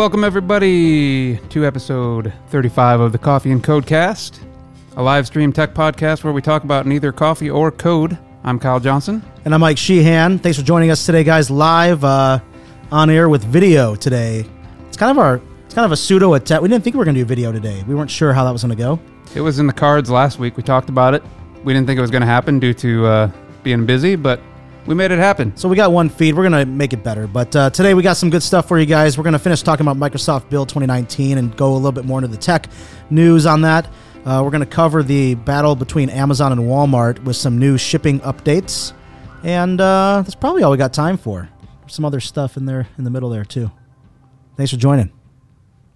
Welcome, everybody, to episode 35 of the Coffee and Code Cast, a live stream tech podcast where we talk about neither coffee or code. I'm Kyle Johnson. And I'm Mike Sheehan. Thanks for joining us today, guys, live uh, on air with video today. It's kind of our it's kind of a pseudo attack. We didn't think we were going to do video today. We weren't sure how that was going to go. It was in the cards last week. We talked about it. We didn't think it was going to happen due to uh, being busy, but we made it happen. So we got one feed. We're going to make it better. But uh, today we got some good stuff for you guys. We're going to finish talking about Microsoft Build 2019 and go a little bit more into the tech news on that. Uh, we're going to cover the battle between Amazon and Walmart with some new shipping updates. And uh, that's probably all we got time for. There's some other stuff in there in the middle there, too. Thanks for joining.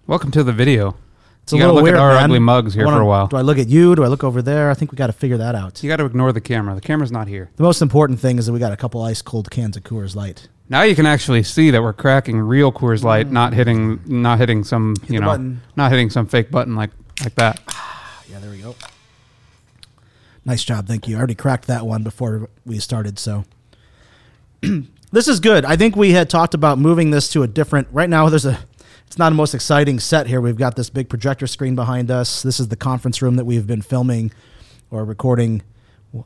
Welcome to the video. It's a You little look at weird, our man. ugly mugs here wanna- for a while. Do I look at you? Do I look over there? I think we got to figure that out. You got to ignore the camera. The camera's not here. The most important thing is that we got a couple ice cold cans of Coors Light. Now you can actually see that we're cracking real Coors Light, not mm. hitting, not hitting some, you know, button. not hitting some fake button like like that. Yeah, there we go. Nice job, thank you. I already cracked that one before we started, so this is good. I think we had talked about moving this to a different. Right now, there's a. It's not the most exciting set here. We've got this big projector screen behind us. This is the conference room that we've been filming or recording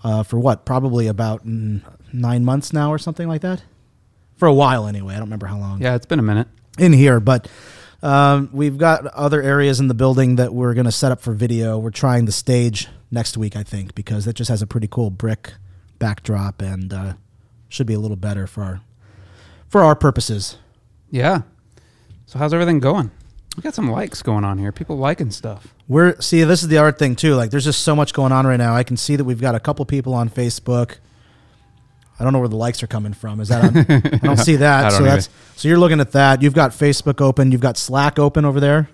uh, for what? Probably about mm, nine months now, or something like that. For a while, anyway. I don't remember how long. Yeah, it's been a minute. in here, but um, we've got other areas in the building that we're going to set up for video. We're trying the stage next week, I think, because it just has a pretty cool brick backdrop and uh, should be a little better for our for our purposes. Yeah. So how's everything going? We got some likes going on here. People liking stuff. We're see this is the art thing too. Like there's just so much going on right now. I can see that we've got a couple people on Facebook. I don't know where the likes are coming from. Is that on, I don't see that. I don't so either. that's so you're looking at that. You've got Facebook open. You've got Slack open over there.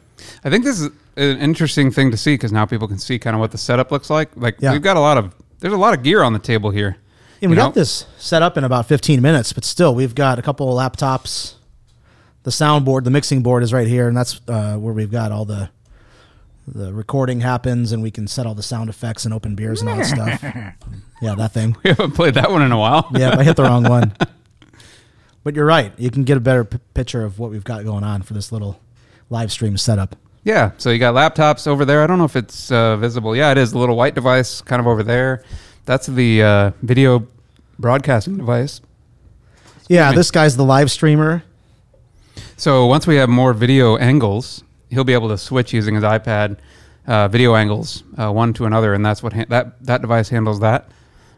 I think this is an interesting thing to see because now people can see kind of what the setup looks like. Like Yeah. we've got a lot of there's a lot of gear on the table here. Yeah, we You know? got this set up in about 15 minutes, but still, we've got a couple of laptops. The soundboard, the mixing board is right here, and that's uh, where we've got all the the recording happens, and we can set all the sound effects and open beers and all that stuff. Yeah, that thing. We haven't played that one in a while. Yeah, I hit the wrong one. But you're right. You can get a better p- picture of what we've got going on for this little live stream setup. Yeah. So you got laptops over there. I don't know if it's uh, visible. Yeah, it is. The little white device kind of over there. That's the uh, video broadcasting device. Yeah, this guy's the live streamer. So once we have more video angles, he'll be able to switch using his iPad uh, video angles uh, one to another, and that's what ha- that that device handles that.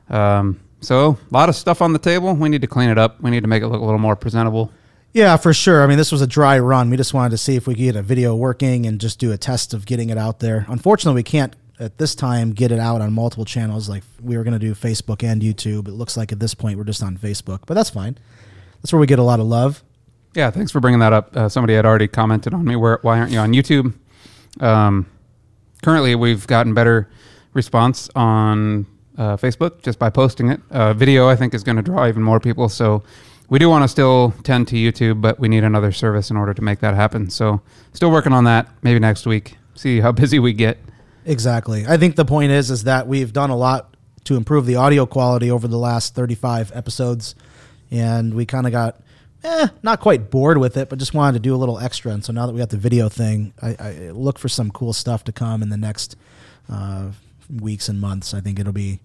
Um, so a lot of stuff on the table. We need to clean it up. We need to make it look a little more presentable. Yeah, for sure. I mean, this was a dry run. We just wanted to see if we could get a video working and just do a test of getting it out there. Unfortunately, we can't at this time get it out on multiple channels like we were going to do Facebook and YouTube. It looks like at this point we're just on Facebook, but that's fine. That's where we get a lot of love. Yeah, thanks for bringing that up. Uh, somebody had already commented on me. Where why aren't you on YouTube? Um, currently, we've gotten better response on uh, Facebook just by posting it. Uh, video, I think, is going to draw even more people. So we do want to still tend to YouTube, but we need another service in order to make that happen. So still working on that. Maybe next week. See how busy we get. Exactly. I think the point is is that we've done a lot to improve the audio quality over the last 35 episodes and we kind of got eh, not quite bored with it, but just wanted to do a little extra. And so now that we got the video thing, I, I look for some cool stuff to come in the next uh, weeks and months. I think it'll be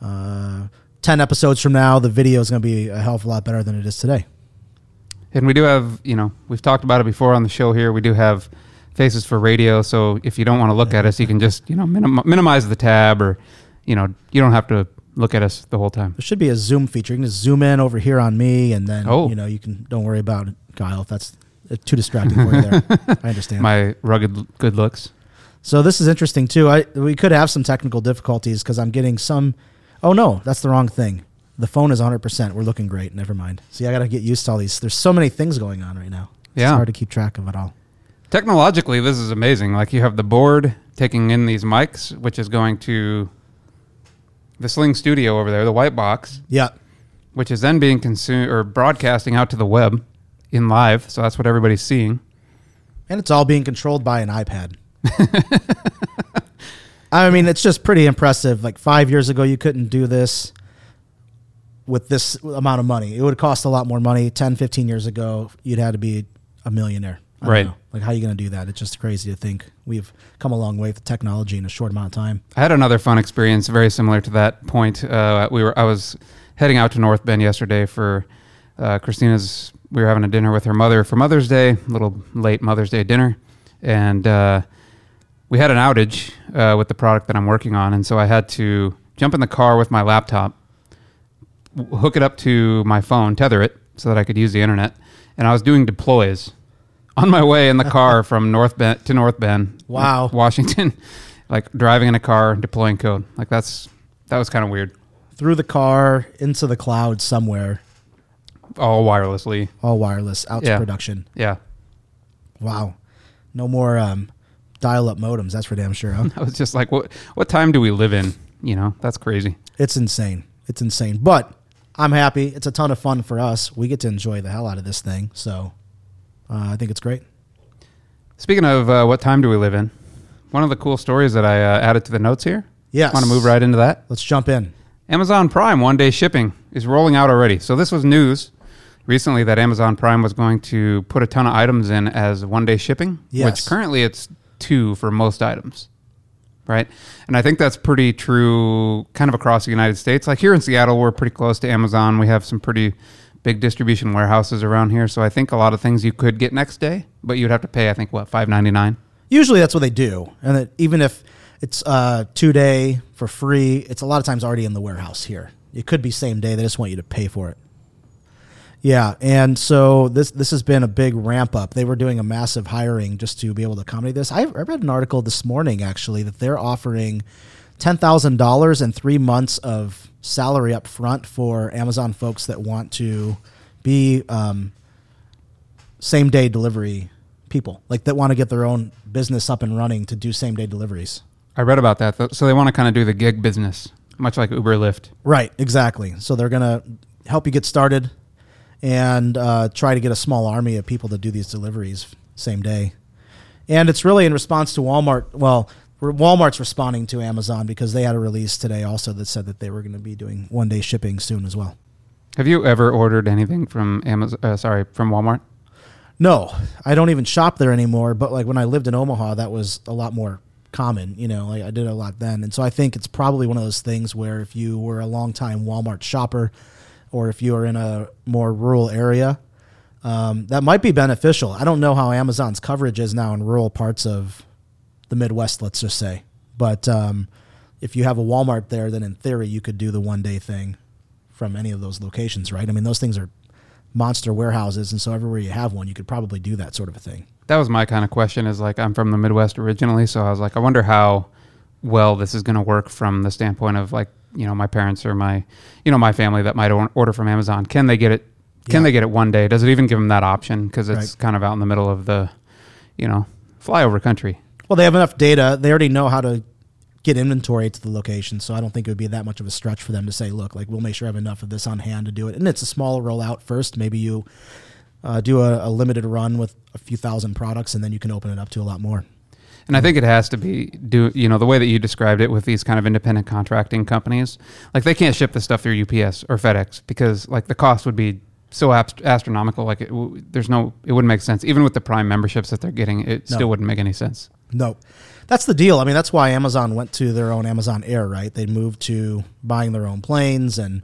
uh, 10 episodes from now. The video is going to be a hell of a lot better than it is today. And we do have, you know, we've talked about it before on the show here. We do have faces for radio. So if you don't want to look at us, you can just, you know, minim- minimize the tab or, you know, you don't have to look at us the whole time. There should be a zoom feature. You can just zoom in over here on me, and then Oh. you know you can don't worry about it, Kyle if that's uh, too distracting for you. There, I understand. My rugged good looks. so this is interesting too. I we could have some technical difficulties because I'm getting some. Oh no, that's the wrong thing. The phone is 100. percent We're looking great. Never mind. See, I got to get used to all these. There's so many things going on right now. It's Yeah. hard to keep track of it all. Technologically, this is amazing. Like you have the board taking in these mics, which is going to the Sling Studio over there, the white box, Yeah. which is then being consumed or broadcasting out to the web in live. So that's what everybody's seeing. And it's all being controlled by an iPad. I mean, it's just pretty impressive. Like five years ago, you couldn't do this with this amount of money. It would cost a lot more money. 10, 15 years ago, you'd had to be a millionaire. I Right. Like, how are you going to do that? It's just crazy to think we've come a long way with technology in a short amount of time. I had another fun experience, very similar to that point. Uh, we were I was heading out to North Bend yesterday for uh, Christina's. We were having a dinner with her mother for Mother's Day, a little late Mother's Day dinner, and uh, we had an outage uh, with the product that I'm working on, and so I had to jump in the car with my laptop, w- hook it up to my phone, tether it so that I could use the internet, and I was doing deploys on my way in the car from North Bend to North Bend, Wow. Washington, like driving in a car, deploying code. Like that's that was kind of weird. Through the car into the cloud somewhere, All wirelessly. all wireless, out to production. Yeah, Wow. No more um, dial up modems. That's for damn sure. Huh? I was just like, what what time do we live in? You know, that's crazy. it's insane. It's insane. But I'm happy. It's a ton of fun for us. We get to enjoy the hell out of this thing. So uh, I think it's great. Speaking of uh, what time do we live in? One of the cool stories that I uh, added to the notes here. Yes. Want to move right into that? Let's jump in. Amazon Prime one day shipping is rolling out already. So this was news recently that Amazon Prime was going to put a ton of items in as one day shipping, Yes. which currently it's two for most items. Right? And I think that's pretty true kind of across the United States. Like here in Seattle, we're pretty close to Amazon. We have some pretty big distribution warehouses around here. So I think a lot of things you could get next day, but you'd have to pay, I think, what, five ninety nine? Usually that's what they do. And that even if it's uh, two day for free, it's a lot of times already in the warehouse here. It could be same day. They just want you to pay for it. Yeah, and so this this has been a big ramp up. They were doing a massive hiring just to be able to accommodate this. I, I read an article this morning actually that they're offering ten thousand dollars and three months of salary up front for Amazon folks that want to be um, same day delivery people, like that want to get their own business up and running to do same day deliveries. I read about that. Th- So they want to kind of do the gig business, much like Uber Lyft. Right, exactly. So they're gonna help you get started and uh, try to get a small army of people to do these deliveries same day. And it's really in response to Walmart. Well, Walmart's responding to Amazon because they had a release today also that said that they were going to be doing one day shipping soon as well. Have you ever ordered anything from Amazon? Uh, sorry, from Walmart? No, I don't even shop there anymore. But like when I lived in Omaha, that was a lot more common. You know, like I did a lot then, and so I think it's probably one of those things where if you were a long time Walmart shopper, or if you are in a more rural area, um, that might be beneficial. I don't know how Amazon's coverage is now in rural parts of the Midwest, let's just say. But um, if you have a Walmart there, then in theory you could do the one day thing from any of those locations, right? I mean, those things are monster warehouses, and so everywhere you have one, you could probably do that sort of a thing. That was my kind of question. Is like I'm from the Midwest originally, so I was like, I wonder how well this is going to work from the standpoint of like you know my parents or my you know my family that might order from Amazon. Can they get it? Can Yeah. they get it one day? Does it even give them that option? Because it's Right. kind of out in the middle of the you know flyover country. Well, they have enough data. They already know how to get inventory to the location, so I don't think it would be that much of a stretch for them to say, "Look, like we'll make sure I have enough of this on hand to do it." And it's a small rollout first. Maybe you uh, do a, a limited run with a few thousand products, and then you can open it up to a lot more. And I think it has to be do you know the way that you described it with these kind of independent contracting companies, like they can't ship this stuff through UPS or FedEx because like the cost would be so ast- astronomical. Like it, w- there's no, it wouldn't make sense. Even with the Prime memberships that they're getting, it No. still wouldn't make any sense. No, that's the deal. I mean, that's why Amazon went to their own Amazon Air, right? They moved to buying their own planes and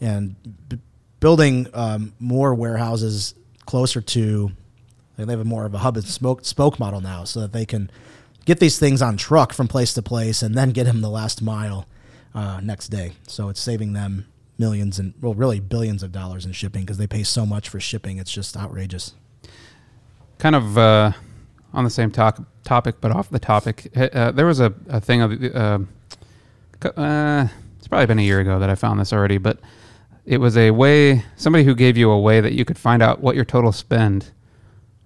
and b- building um, more warehouses closer to. They have a more of a hub and smoke, spoke model now, so that they can get these things on truck from place to place and then get them the last mile uh, next day. So it's saving them millions and well, really billions of dollars in shipping because they pay so much for shipping. It's just outrageous. Kind of uh, on the same talk, topic, but off the topic. Uh, there was a, a thing of. Uh, uh, it's probably been a year ago that I found this already, but it was a way somebody who gave you a way that you could find out what your total spend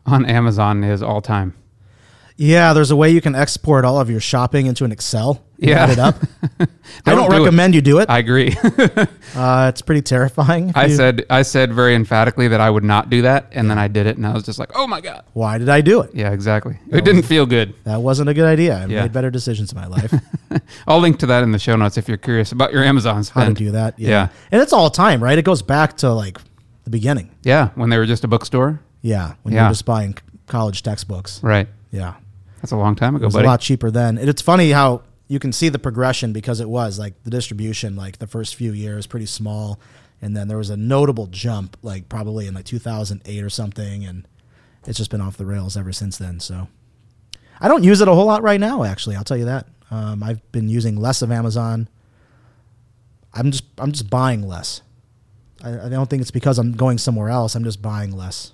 on Amazon is all time. Yeah, there's a way you can export all of your shopping into an Excel. Yeah. add it up. I don't do it. recommend you do it. I agree. Uh, it's pretty terrifying. I you- said I said very emphatically that I would not do that, and then I did it, and I was just like, "Oh my god!" "Why did I do it? Yeah, exactly. It didn't feel good. That wasn't a good idea. I Yeah. made better decisions in my life. I'll link to that in the show notes if you're curious about your Amazon How to do that? Yeah. Yeah. and it's all time, right? It goes back to like the beginning. Yeah, when they were just a bookstore. Yeah, when Yeah. you were just buying college textbooks. Right. Yeah, That's a long time it ago, was buddy. a lot cheaper then. And it's funny how you can see the progression because it was like the distribution, like the first few years, pretty small, and then there was a notable jump, like probably in like 2008 or something, and it's just been off the rails ever since then. So I don't use it a whole lot right now. Actually, I'll tell you that. Um, I've been using less of Amazon. I'm just I'm just buying less. I, I don't think it's because I'm going somewhere else. I'm just buying less.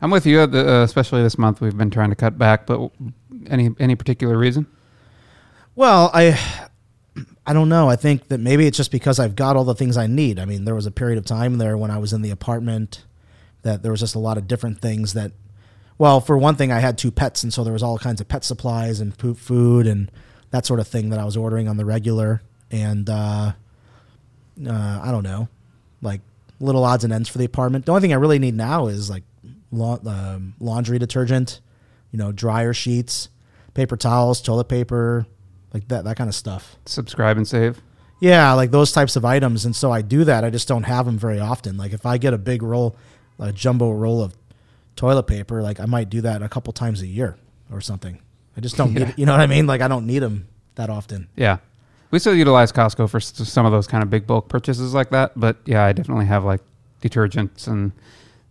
I'm with you, at the, uh, especially this month. We've been trying to cut back, but any any particular reason? Well, I I don't know. I think that maybe it's just because I've got all the things I need. I mean, there was a period of time there when I was in the apartment that there was just a lot of different things that well, for one thing I had two pets and so there was all kinds of pet supplies and poop food and that sort of thing that I was ordering on the regular and uh, uh, I don't know, like little odds and ends for the apartment. The only thing I really need now is like la- um, laundry detergent, you know, dryer sheets, paper towels, toilet paper, like that that kind of stuff. Subscribe and save. Yeah, like those types of items, and so I do that. I just don't have them very often. Like if I get a big roll, a jumbo roll of toilet paper, like I might do that a couple times a year or something. I just don't Yeah. need, you know what I mean? Like I don't need them that often. Yeah. We still utilize Costco for some of those kind of big bulk purchases like that. But yeah, I definitely have like detergents and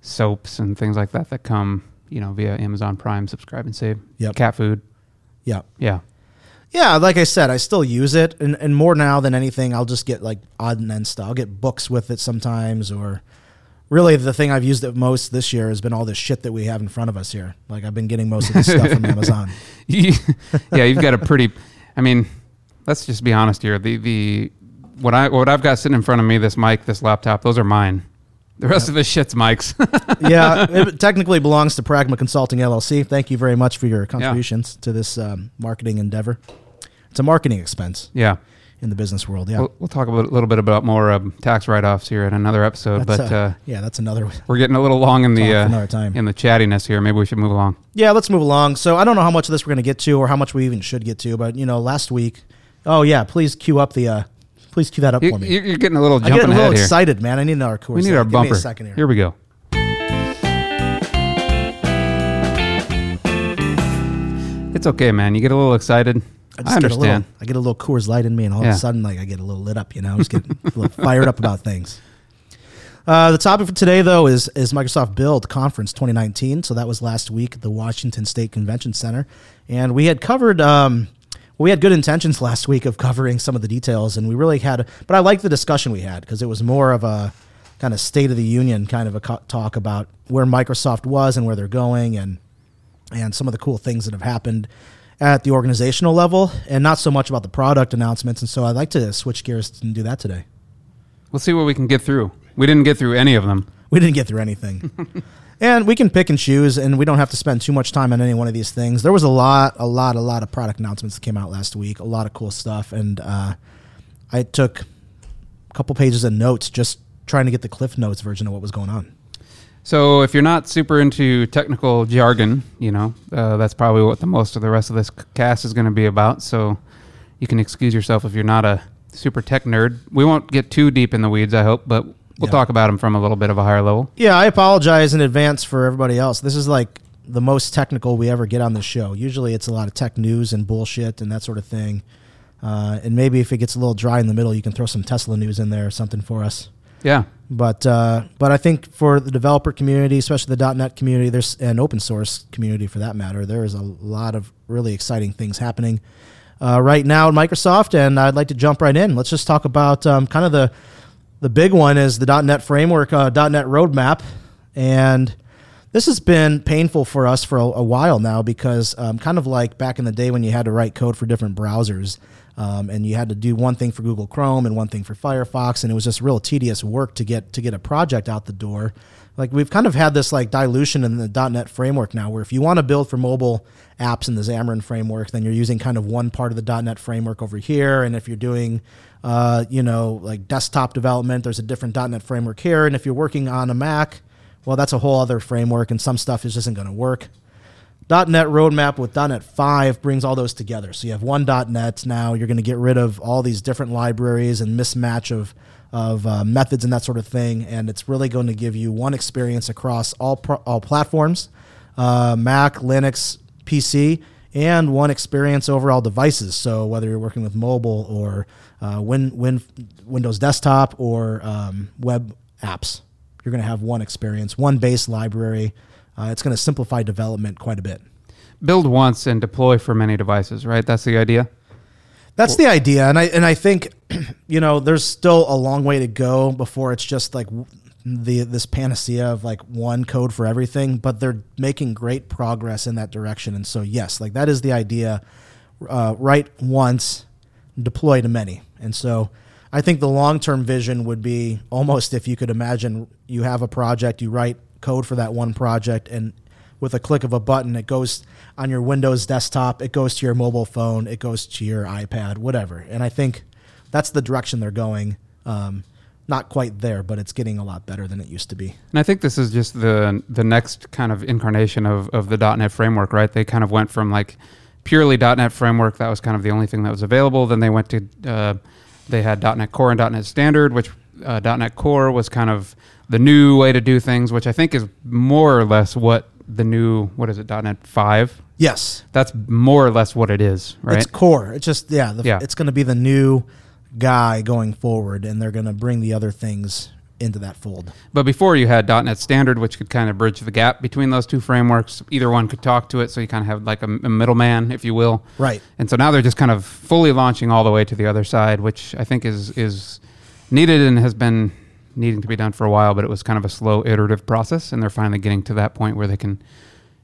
soaps and things like that that come, you know, via Amazon Prime, subscribe and save. Yep. Cat food. Yeah. Yeah. Yeah, like I said, I still use it, and, and more now than anything, I'll just get like odd and end stuff. I'll get books with it sometimes, or really the thing I've used it most this year has been all this shit that we have in front of us here. Like I've been getting most of this stuff from Amazon. yeah, you've got a pretty. I mean, let's just be honest here. The the what I what I've got sitting in front of me, this mic, this laptop, those are mine. The rest of this shit's Mike's. yeah, it technically belongs to Pragma Consulting LLC. Thank you very much for your contributions to this um, marketing endeavor. It's a marketing expense yeah. in the business world. Yeah, We'll, we'll talk a little, bit about more um, tax write-offs here in another episode, That's, but uh, uh, yeah, that's another. we're getting a little long in the Talk uh, time. in the chattiness here. Maybe we should move along. Yeah, let's move along. So I don't know how much of this we're going to get to, or how much we even should get to. But you know, last week. Oh yeah, please cue up the. Uh, please cue that up You, for me. you're getting a little I get a little ahead here. excited, man. I need our course. We need our Give bumper. Me a second here. Here we go. It's okay, man. You get a little excited. I, just Get a understand. little, I get a little Coors Light in me, and all of a sudden, like I get a little lit up. You know, I just get a little fired up about things. Uh, the topic for today, though, is is Microsoft Build Conference 2019. So that was last week at the Washington State Convention Center, and we had covered. Um, we had good intentions last week of covering some of the details, and we really had. But I liked the discussion we had because it was more of a kind of state of the union kind of a co- talk about where Microsoft was and where they're going, and and some of the cool things that have happened at the organizational level, and not so much about the product announcements. And so I'd like to switch gears and do that today. We'll see what we can get through. We didn't get through any of them. We didn't get through anything. and we can pick and choose, and we don't have to spend too much time on any one of these things. There was a lot, a lot, a lot of product announcements that came out last week, a lot of cool stuff. And uh, I took a couple pages of notes just trying to get the Cliff Notes version of what was going on. So if you're not super into technical jargon, you know, uh, that's probably what the most of the rest of this cast is going to be about. So you can excuse yourself if you're not a super tech nerd. We won't get too deep in the weeds, I hope, but we'll Yeah. talk about them from a little bit of a higher level. Yeah, I apologize in advance for everybody else. This is like the most technical we ever get on this show. Usually it's a lot of tech news and bullshit and that sort of thing. Uh, and maybe if it gets a little dry in the middle, you can throw some Tesla news in there or something for us. Yeah. But uh, but I think for the developer community, especially the .NET community, there's an open source community for that matter. There is a lot of really exciting things happening uh, right now at Microsoft, and I'd like to jump right in. Let's just talk about um, kind of the the big one is the .NET framework, uh, .NET roadmap, and this has been painful for us for a, a while now because um, kind of like back in the day when you had to write code for different browsers um, and you had to do one thing for Google Chrome and one thing for Firefox and it was just real tedious work to get to get a project out the door. Like we've kind of had this like dilution in the .NET framework now, where if you want to build for mobile apps in the Xamarin framework, then you're using kind of one part of the .NET framework over here, and if you're doing uh, you know like desktop development, there's a different .NET framework here, and if you're working on a Mac, well, that's a whole other framework, and some stuff is just isn't going to work. .NET roadmap with .NET 5 brings all those together. So you have one .NET now. You're going to get rid of all these different libraries and mismatch of of uh, methods and that sort of thing, and it's really going to give you one experience across all pro- all platforms. uh, Mac, Linux, PC, and one experience overall devices. So whether you're working with mobile or uh, Win, Win, Windows desktop or um, web apps, you're going to have one experience, one base library. Uh, it's going to simplify development quite a bit. Build once and deploy for many devices, right? That's the idea. That's the idea, and I and I think, you know, there's still a long way to go before it's just like the this panacea of like one code for everything. But they're making great progress in that direction, and so yes, like that is the idea. Uh, write once, deploy to many, and so I think the long term vision would be almost if you could imagine you have a project, you write code for that one project, and with a click of a button, it goes on your Windows desktop, it goes to your mobile phone, it goes to your iPad, whatever. And I think that's the direction they're going. Um, not quite there, but it's getting a lot better than it used to be. And I think this is just the the next kind of incarnation of, of the .NET framework, right? They kind of went from like purely .NET framework that was kind of the only thing that was available. Then they went to uh, they had .NET Core and .NET Standard, which uh, .NET Core was kind of the new way to do things, which I think is more or less what the new what is it .NET five. Yes, That's more or less what it is, right? it's core. It's just yeah, the, Yeah. it's going to be the new guy going forward, and they're going to bring the other things into that fold. But before you had .NET Standard, which could kind of bridge the gap between those two frameworks. Either one could talk to it, so you kind of have like a, a middleman, if you will. Right. And so now they're just kind of fully launching all the way to the other side, which I think is is needed and has been needing to be done for a while. But it was kind of a slow iterative process, and they're finally getting to that point where they can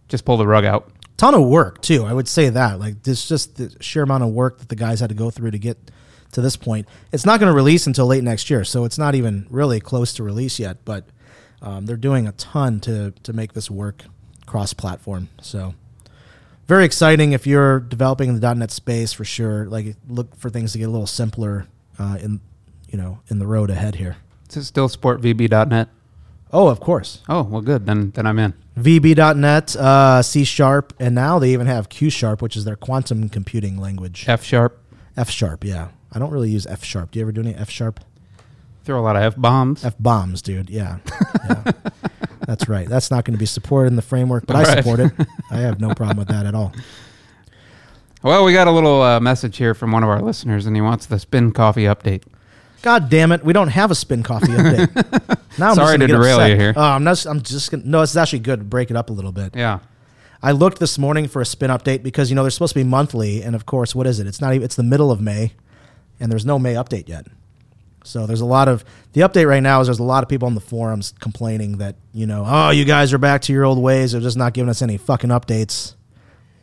just pull the rug out. ton of work too. I would say that like this just the sheer amount of work that the guys had to go through to get to this point. It's not going to release until late next year, so it's not even really close to release yet. But um, they're doing a ton to to make this work cross platform. So very exciting if you're developing in the .NET space for sure. Like look for things to get a little simpler uh, in you know in the road ahead here. Does it still support VB.NET? Oh, of course. Oh, well, good. Then then I'm in. VB.NET, uh, C Sharp, and now they even have Q Sharp, which is their quantum computing language. F sharp. F Sharp, yeah. I don't really use F Sharp. Do you ever do any F Sharp? Throw a lot of F bombs. F bombs, dude. Yeah. yeah. That's right. That's not going to be supported in the framework, but I Right. support it. I have no problem with that at all. Well, we got a little uh, message here from one of our listeners, and he wants the Spinn coffee update. God damn it, we don't have a Spinn coffee update. Now I'm Sorry gonna derail upset. you here. Oh, I'm not. I'm just gonna. No, it's actually good. to Break it up a little bit. Yeah. I looked this morning for a Spinn update because you know they're supposed to be monthly, and of course, what is it? It's not. Even, it's the middle of May, and there's no May update yet. So there's a lot of the update right now is there's a lot of people on the forums complaining that you know oh you guys are back to your old ways. They're just not giving us any fucking updates.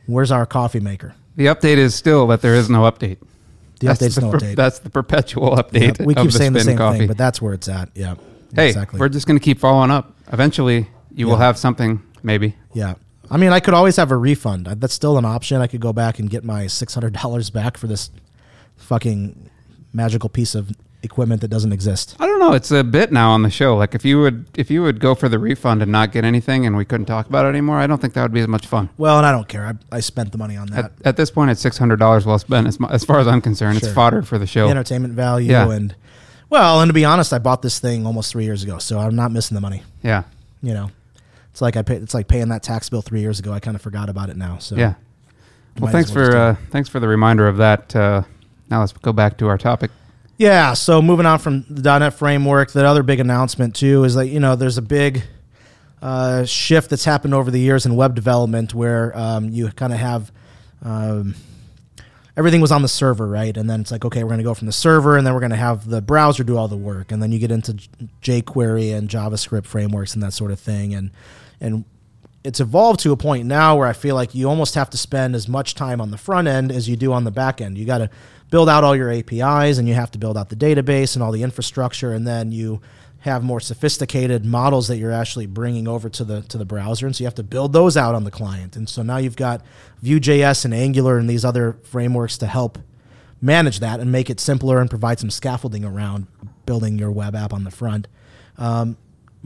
Where's our coffee maker? The update is still that there is no update. The That's update's the no per- update. That's the perpetual update. Yeah, we keep saying the Spinn same coffee. thing, but that's where it's at. Yeah. hey, exactly. we're just going to keep following up. Eventually, you will have something, maybe. Yeah. I mean, I could always have a refund. That's still an option. I could go back and get my six hundred dollars back for this fucking magical piece of equipment that doesn't exist. I don't know. It's a bit now on the show. Like if you would, if you would go for the refund and not get anything, and we couldn't talk about it anymore, I don't think that would be as much fun. Well, and I don't care. I, I spent the money on that. At, at this point, it's six hundred dollars well spent. As, as far as I'm concerned, Sure. it's fodder for the show. entertainment value Yeah. and well and to be honest i bought this thing almost three years ago so i'm not missing the money yeah, you know it's like i pay, it's like paying that tax bill three years ago i kind of forgot about it now so yeah. Well, thanks well for uh, thanks for the reminder of that. Uh, now let's go back to our topic. yeah so moving on from the net framework that other big announcement too is that you know there's a big uh, shift that's happened over the years in web development where um, you kind of have um, everything was on the server, right? And then it's like, okay, we're going to go from the server, and then we're going to have the browser do all the work, and then you get into jQuery and JavaScript frameworks and that sort of thing, and and it's evolved to a point now where I feel like you almost have to spend as much time on the front end as you do on the back end. You got to build out all your APIs, and you have to build out the database and all the infrastructure, and then you have more sophisticated models that you're actually bringing over to the to the browser, and so you have to build those out on the client. And so now you've got Vue.js and Angular and these other frameworks to help manage that and make it simpler and provide some scaffolding around building your web app on the front. Um,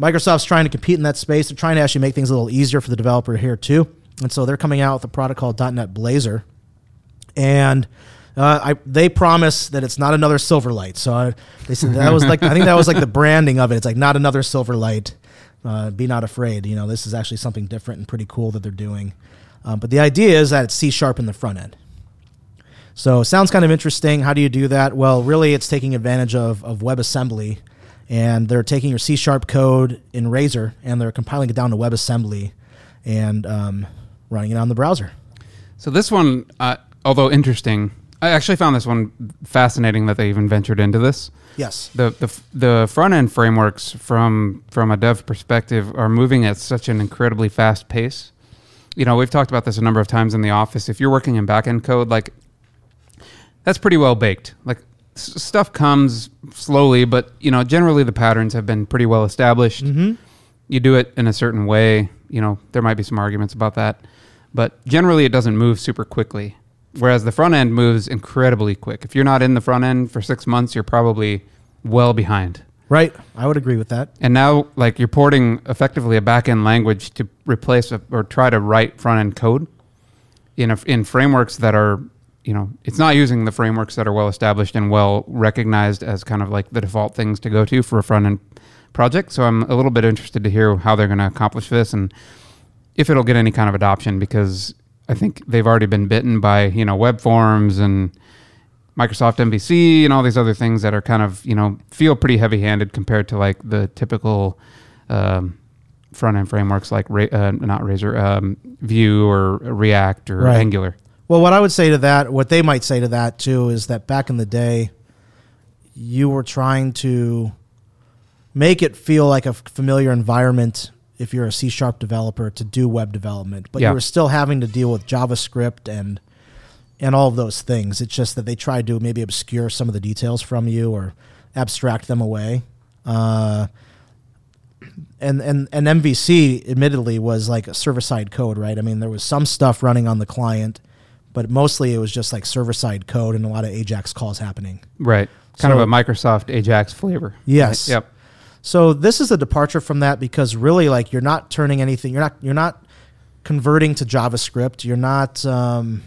Microsoft's trying to compete in that space. They're trying to actually make things a little easier for the developer here too, and so they're coming out with a product called .NET Blazor, and uh, I, they promise that it's not another Silverlight. So I, they said that was like I think that was like the branding of it. It's like not another Silverlight. Uh, be not afraid. You know, this is actually something different and pretty cool that they're doing. Um, but the idea is that it's C sharp in the front end. So sounds kind of interesting. How do you do that? Well, really, it's taking advantage of, of WebAssembly, and they're taking your C sharp code in Razor and they're compiling it down to WebAssembly and um, running it on the browser. So this one, uh, although interesting, I actually found this one fascinating that they even ventured into this. Yes. The the the front end frameworks from from a dev perspective are moving at such an incredibly fast pace. You know, we've talked about this a number of times in the office. If you're working in back end code, like that's pretty well baked. Like s- stuff comes slowly, but you know, generally the patterns have been pretty well established. Mm-hmm. You do it in a certain way. You know, there might be some arguments about that, but generally it doesn't move super quickly. Whereas the front end moves incredibly quick. If you're not in the front end for six months, you're probably well behind. Right. I would agree with that. And now, like you're porting effectively a back end language to replace a, or try to write front end code in a, in frameworks that are, you know, it's not using the frameworks that are well established and well recognized as kind of like the default things to go to for a front end project. So I'm a little bit interested to hear how they're going to accomplish this and if it'll get any kind of adoption because I think they've already been bitten by you know web forms and Microsoft MVC and all these other things that are kind of you know feel pretty heavy-handed compared to like the typical um, front-end frameworks like Ra- uh, not Razor, um, Vue or React or Right. Angular. Well, what I would say to that, what they might say to that too, is that back in the day, you were trying to make it feel like a familiar environment if you're a C sharp developer to do web development, but Yeah. you were still having to deal with JavaScript and and all of those things. It's just that they tried to maybe obscure some of the details from you or abstract them away. Uh, and and and MVC admittedly was like a server side code, right? I mean, there was some stuff running on the client, but mostly it was just like server side code and a lot of AJAX calls happening. Right. Kind So- of a Microsoft Ajax flavor. Yes. Right? Yep. So this is a departure from that because really, like, you're not turning anything. You're not. You're not converting to JavaScript. You're not um,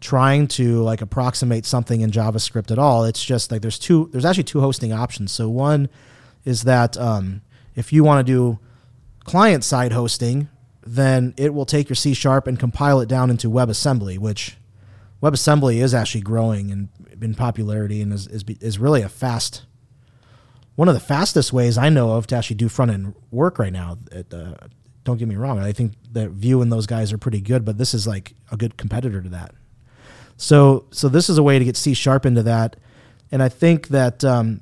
trying to like approximate something in JavaScript at all. It's just like there's two. There's actually two hosting options. So one is that um, if you want to do client side hosting, then it will take your C sharp and compile it down into WebAssembly, which WebAssembly is actually growing in, in popularity and is, is, is really a fast, one of the fastest ways I know of to actually do front end work right now. It, uh, don't get me wrong. I think that Vue and those guys are pretty good, but this is like a good competitor to that. So, so this is a way to get C sharp into that. And I think that um,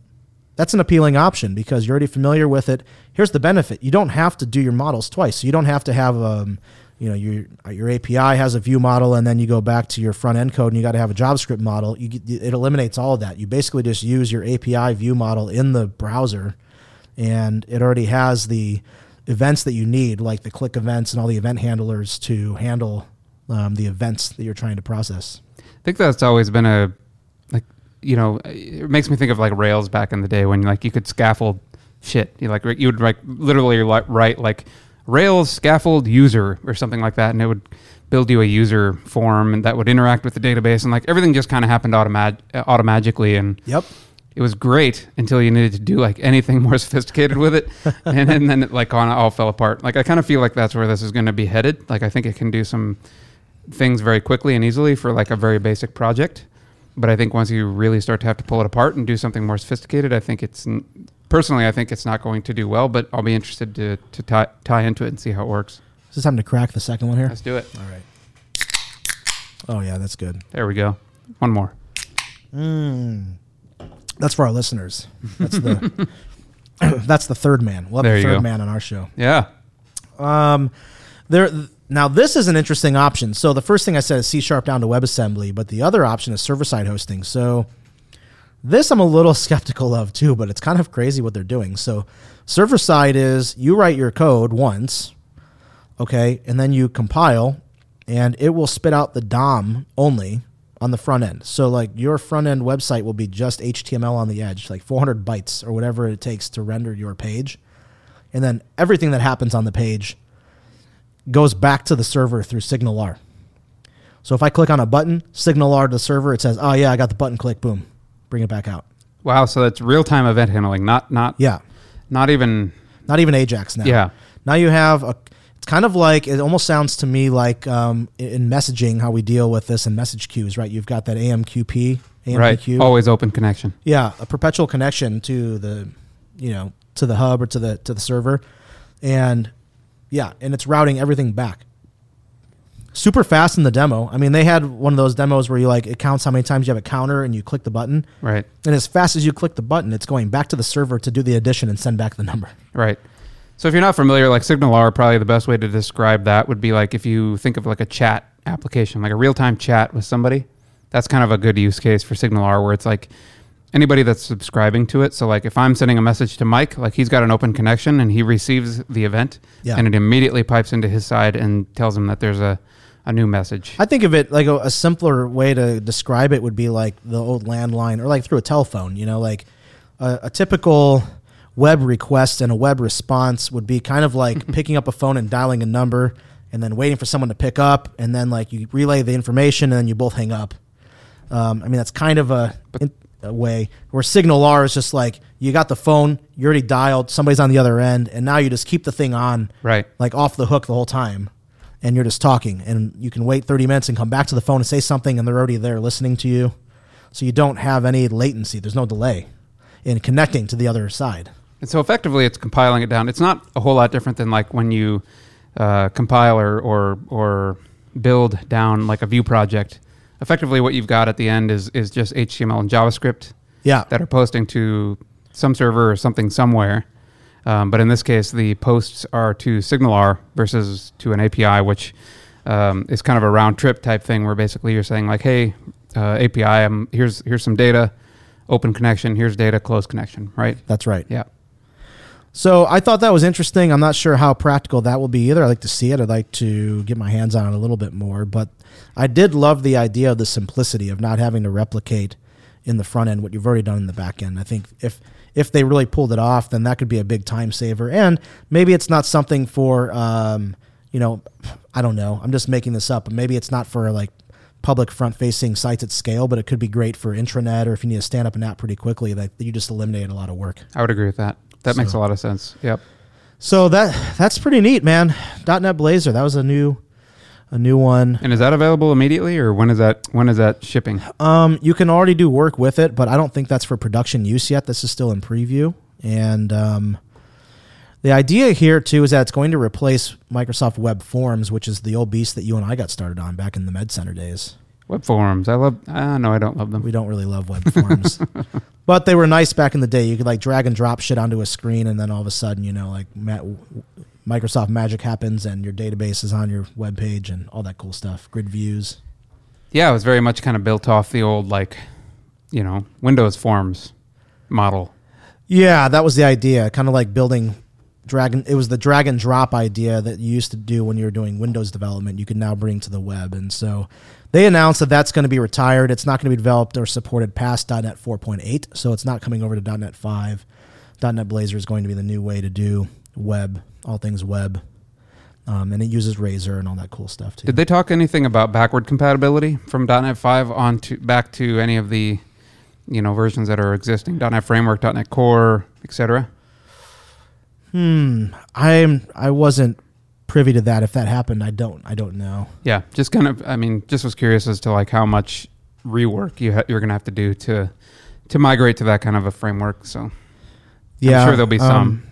that's an appealing option because you're already familiar with it. Here's the benefit: you don't have to do your models twice. So you don't have to have, um, you know, your your API has a view model, and then you go back to your front end code, and you got to have a JavaScript model. You, it eliminates all of that. You basically just use your API view model in the browser, and it already has the events that you need, like the click events and all the event handlers to handle um, the events that you're trying to process. I think that's always been a like you know it makes me think of like Rails back in the day when like you could scaffold shit. You like you would like literally write like Rails scaffold user or something like that, and it would build you a user form and that would interact with the database, and like everything just kind of happened automat uh, automatically and Yep. it was great until you needed to do like anything more sophisticated with it and, and then it like on all fell apart like i kind of feel like that's where this is going to be headed like i think it can do some things very quickly and easily for like a very basic project but i think once you really start to have to pull it apart and do something more sophisticated i think it's personally i think it's not going to do well but i'll be interested to, to tie, tie into it and see how it works Is this time to crack the second one here? let's do it All right. Oh yeah, that's good. there we go one more Mm. That's for our listeners. That's the that's the third man. We'll have There the you third go. man on our show. yeah Um, there now this is an interesting option. So the first thing I said is C sharp down to WebAssembly, but the other option is server side hosting. So this I'm a little skeptical of too, but it's kind of crazy what they're doing. So server side is you write your code once, okay, and then you compile, and it will spit out the DOM only on the front end. So like your front end website will be just HTML on the edge, like 400 bytes or whatever it takes to render your page, and then everything that happens on the page goes back to the server through SignalR. So if I click on a button, SignalR to the server, it says, "Oh yeah, I got the button click, boom, bring it back out." wow so that's real-time event handling not not Yeah. not even not even Ajax now. Yeah. Now you have a. It's kind of like it almost sounds to me like um, in messaging how we deal with this in message queues, right? You've got that AMQP, AMPQ. Right. Always open connection. Yeah, a perpetual connection to the, you know, to the hub or to the to the server, and yeah, and it's routing everything back. Super fast in the demo. I mean, they had one of those demos where you like it counts how many times you have a counter and you click the button, Right. and as fast as you click the button, it's going back to the server to do the addition and send back the number. Right. So if you're not familiar, like SignalR, probably the best way to describe that would be like if you think of like a chat application, like a real time chat with somebody. That's kind of a good use case for SignalR, where it's like anybody that's subscribing to it. So like if I'm sending a message to Mike, like he's got an open connection and he receives the event, Yeah. and it immediately pipes into his side and tells him that there's a a new message. I think of it like a, a simpler way to describe it would be like the old landline or like through a telephone. You know, like a, a typical web request and a web response would be kind of like picking up a phone and dialing a number and then waiting for someone to pick up and then like you relay the information and then you both hang up. Um, I mean, that's kind of a, a way where SignalR is just like you got the phone, you already dialed, somebody's on the other end, and now you just keep the thing on Right. like off the hook the whole time and you're just talking and you can wait 30 minutes and come back to the phone and say something and they're already there listening to you so you don't have any latency there's no delay in connecting to the other side And so effectively, it's compiling it down. It's not a whole lot different than like when you uh, compile or, or or build down like a Vue project. Effectively, what you've got at the end is is just HTML and JavaScript yeah that are posting to some server or something somewhere. Um, but in this case, the posts are to SignalR versus to an API, which um, is kind of a round trip type thing, where basically you're saying like, "Hey, uh, API, um, here's here's some data, open connection. Here's data, close connection." Right? that's right Yeah. so i thought that was interesting i'm not sure how practical that will be either i'd like to see it i'd like to get my hands on it a little bit more but i did love the idea of the simplicity of not having to replicate in the front end what you've already done in the back end i think if if they really pulled it off, then that could be a big time saver. And maybe it's not something for, um, you know, I don't know. I'm just making this up. But maybe it's not for like public front facing sites at scale, but it could be great for intranet or if you need to stand up an app pretty quickly, that you just eliminate a lot of work. I would agree with that. That makes a lot of sense. Yep. So that that's pretty neat, man. .NET Blazor, that was a new a new one. And is that available immediately, or when is that when is that shipping? Um, you can already do work with it, but I don't think that's for production use yet. This is still in preview, and um, the idea here too is that it's going to replace Microsoft Web Forms, which is the old beast that you and I got started on back in the Med Center days. Web forms. I love. Uh, no, I don't love them. We don't really love web forms, but they were nice back in the day. You could like drag and drop shit onto a screen, and then all of a sudden, you know, like Ma- Microsoft Magic happens, and your database is on your web page, and all that cool stuff. Grid views. Yeah, it was very much kind of built off the old like, you know, Windows forms model. Yeah, that was the idea. Kind of like building drag. It was the drag and drop idea that you used to do when you were doing Windows development. You could now bring to the web, and so they announced that that's going to be retired. It's not going to be developed or supported past .NET 4.8, so it's not coming over to .NET 5. .NET Blazor is going to be the new way to do web, all things web, um, and it uses Razor and all that cool stuff too. Did they talk anything about backward compatibility from .NET 5 on to back to any of the, you know, versions that are existing? .NET Framework, .NET Core, etc. Hmm. I'm. I wasn't privy to that. If that happened, I don't. I don't know. Yeah, just kind of. I mean, just was curious as to like how much rework you ha- you're going to have to do to to migrate to that kind of a framework. So Yeah, I'm sure there'll be some. um,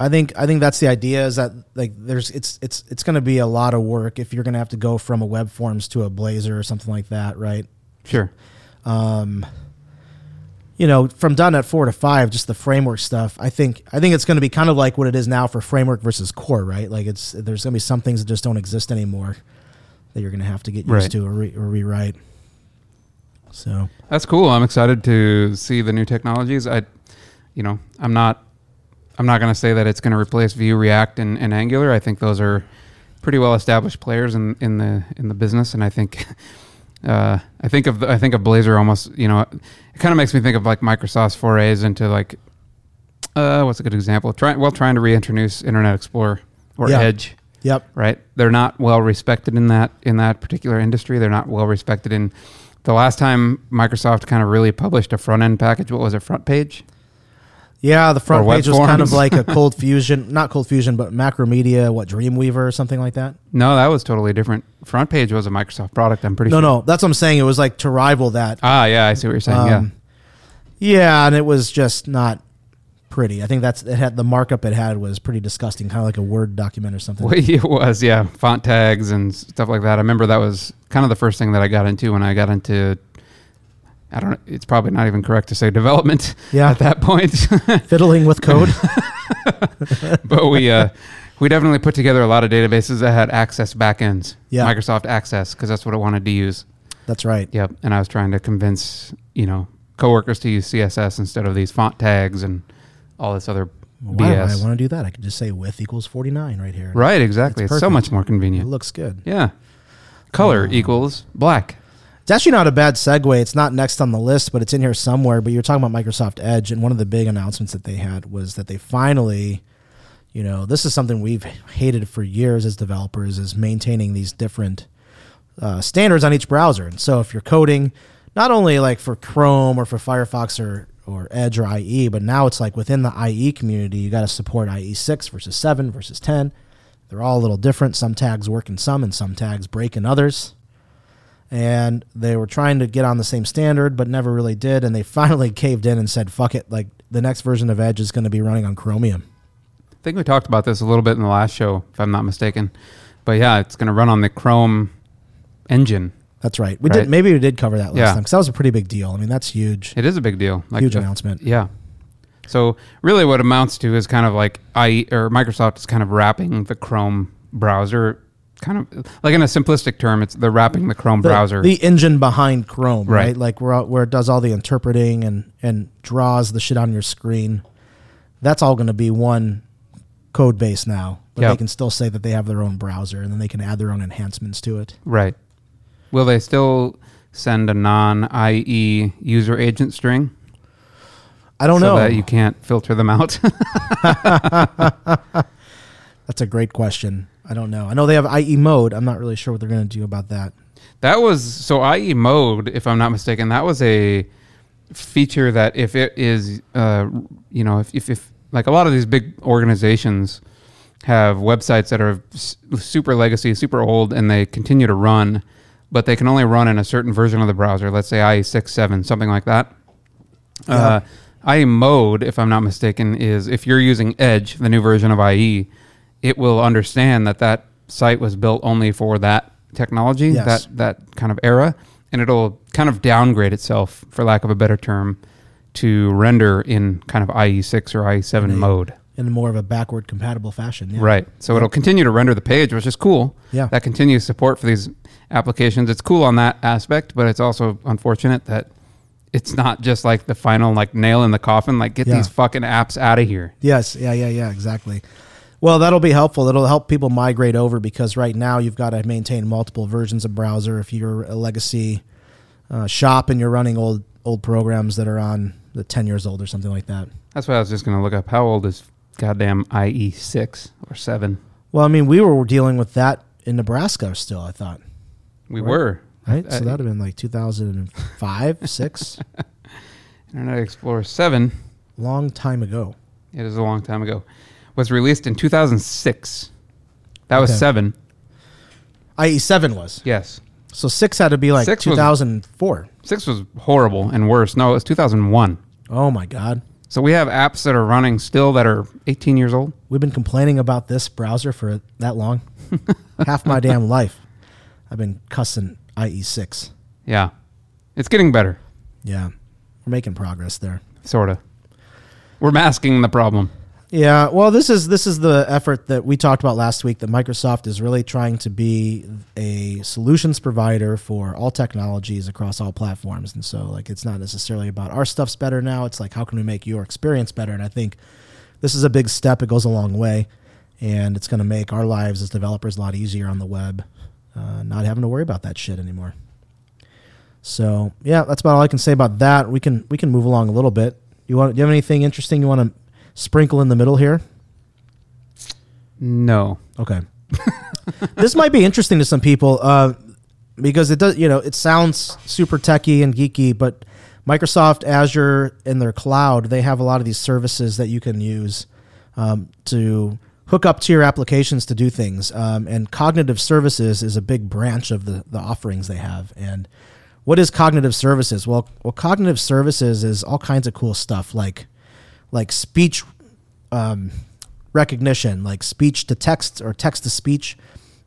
I think I think that's the idea is that like there's it's it's it's going to be a lot of work if you're going to have to go from a web forms to a Blazor or something like that, right? sure. Um, you know, from .NET 4 to 5, just the framework stuff. I think I think it's going to be kind of like what it is now for framework versus core, right? Like it's there's going to be some things that just don't exist anymore that you're going to have to get used Right. to or, re, or rewrite. So That's cool. I'm excited to see the new technologies. I, you know, I'm not, I'm not going to say that it's going to replace Vue, React, and, and Angular. I think those are pretty well established players in, in the in the business, and I think, uh, I think of I think of Blazor almost. You know, it kind of makes me think of like Microsoft's forays into like, uh, what's a good example? Try, well, trying to reintroduce Internet Explorer or Yeah. Edge yep, right? They're not well respected in that in that particular industry. They're not well respected in the last time Microsoft kind of really published a front end package. What was it? Front page. Yeah, the front Or web page was kind of like a Cold Fusion, not Cold Fusion, but Macromedia, what Dreamweaver or something like that. No, that was totally different. Front page was a Microsoft product. I'm pretty No, sure. no, no. that's what I'm saying. It was like to rival that. Ah, yeah, I see what you're saying. Um, yeah, and it was just not pretty. I think that's it had the markup it had was pretty disgusting, kind of like a Word document or something. Well, it was, yeah, font tags and stuff like that. I remember that was kind of the first thing that I got into when I got into. I don't know. It's probably not even correct to say development Yeah. at that point, Fiddling with code. but we uh, we definitely put together a lot of databases that had Access backends. Yeah. Microsoft Access because that's what I wanted to use. that's right. Yep, and I was trying to convince you know coworkers to use CSS instead of these font tags and all this other Why would I want to do that? I could just say width equals 49 right here. Right, exactly. It's It's, so much more convenient. It looks good. Yeah. Color equals black. It's actually not a bad segue. It's not next on the list, but it's in here somewhere. But you're talking about Microsoft Edge, and one of the big announcements that they had was that they finally, you know, this is something we've hated for years as developers is maintaining these different uh, standards on each browser. And so if you're coding, not only like for Chrome or for Firefox or or Edge or IE, but now it's like within the IE community, you got to support IE six versus seven versus ten. They're all a little different. Some tags work in some, and some tags break in others and they were trying to get on the same standard but never really did and they finally caved in and said fuck it like the next version of edge is going to be running on chromium I think we talked about this a little bit in the last show, if I'm not mistaken. But yeah, it's going to run on the Chrome engine. that's right we Right. did maybe we did cover that last Yeah. time because that was a pretty big deal i mean that's huge It is a big deal. Like huge the- announcement Yeah. So really, what amounts to is kind of like I or Microsoft is kind of wrapping the Chrome browser, kind of like in a simplistic term, it's they're wrapping the Chrome the, browser. the engine behind chrome right, Right. like where, where it does all the interpreting and and draws the shit on your screen that's all going to be one code base now but Yeah. they can still say that they have their own browser and then they can add their own enhancements to it right. Will they still send a non-IE user agent string? i don't so know that you can't filter them out. That's a great question. I don't know. I know they have IE mode. I'm not really sure what they're going to do about that. that was so IE mode, if I'm not mistaken. That was a feature that if it is, uh, you know, if, if if like a lot of these big organizations have websites that are super legacy, super old, and they continue to run, but they can only run in a certain version of the browser. Let's say IE six, seven, something like that. Uh, IE mode, if I'm not mistaken, is if you're using Edge, the new version of IE, it will understand that that site was built only for that technology, Yes. that that kind of era, and it'll kind of downgrade itself, for lack of a better term, to render in kind of IE6 or IE7 In a- mode. in more of a backward compatible fashion. Yeah. Right. So it'll continue to render the page, which is cool. Yeah. That continues support for these applications. It's cool on that aspect, but it's also unfortunate that it's not just like the final like nail in the coffin. Like get Yeah. these fucking apps out of here. Yes. Yeah. Yeah. Yeah. Exactly. Well, that'll be helpful. That'll help people migrate over because right now you've got to maintain multiple versions of browser. If you're a legacy uh, shop and you're running old old programs that are on the 10 years old or something like that. That's why I was just gonna look up how old is goddamn IE six or seven. Well, I mean, we were dealing with that in Nebraska still. I thought. We Right. were Right. Uh, so that'd have been like 2005, six, Internet Explorer seven. long time ago. It is a long time ago. Was released in 2006. That was Okay. seven. IE seven was. Yes. So six had to be like Six was- 2004. Six was horrible and worse. No, it was 2001. Oh my God. So we have apps that are running still that are 18 years old. We've been complaining about this browser for that long. Half my damn life. I've been cussing IE6. Yeah. It's getting better, Yeah. We're making progress there. sort of. We're masking the problem. Yeah, well, this is this is the effort that we talked about last week. That Microsoft is really trying to be a solutions provider for all technologies across all platforms, and so like it's not necessarily about our stuff's better now. It's like how can we make your experience better? And I think this is a big step. It goes a long way, and it's going to make our lives as developers a lot easier on the web, uh, not having to worry about that shit anymore. So yeah, that's about all I can say about that. We can we can move along a little bit. You want? Do you have anything interesting you want to sprinkle in the middle here? No. Okay. this might be interesting to some people uh, because it does. You know, it sounds super techy and geeky, but Microsoft Azure in their cloud, they have a lot of these services that you can use um, to hook up to your applications to do things. Um, and cognitive services is a big branch of the, the offerings they have. And what is cognitive services? Well, well, cognitive services is all kinds of cool stuff like like speech um, recognition, like speech to text or text to speech.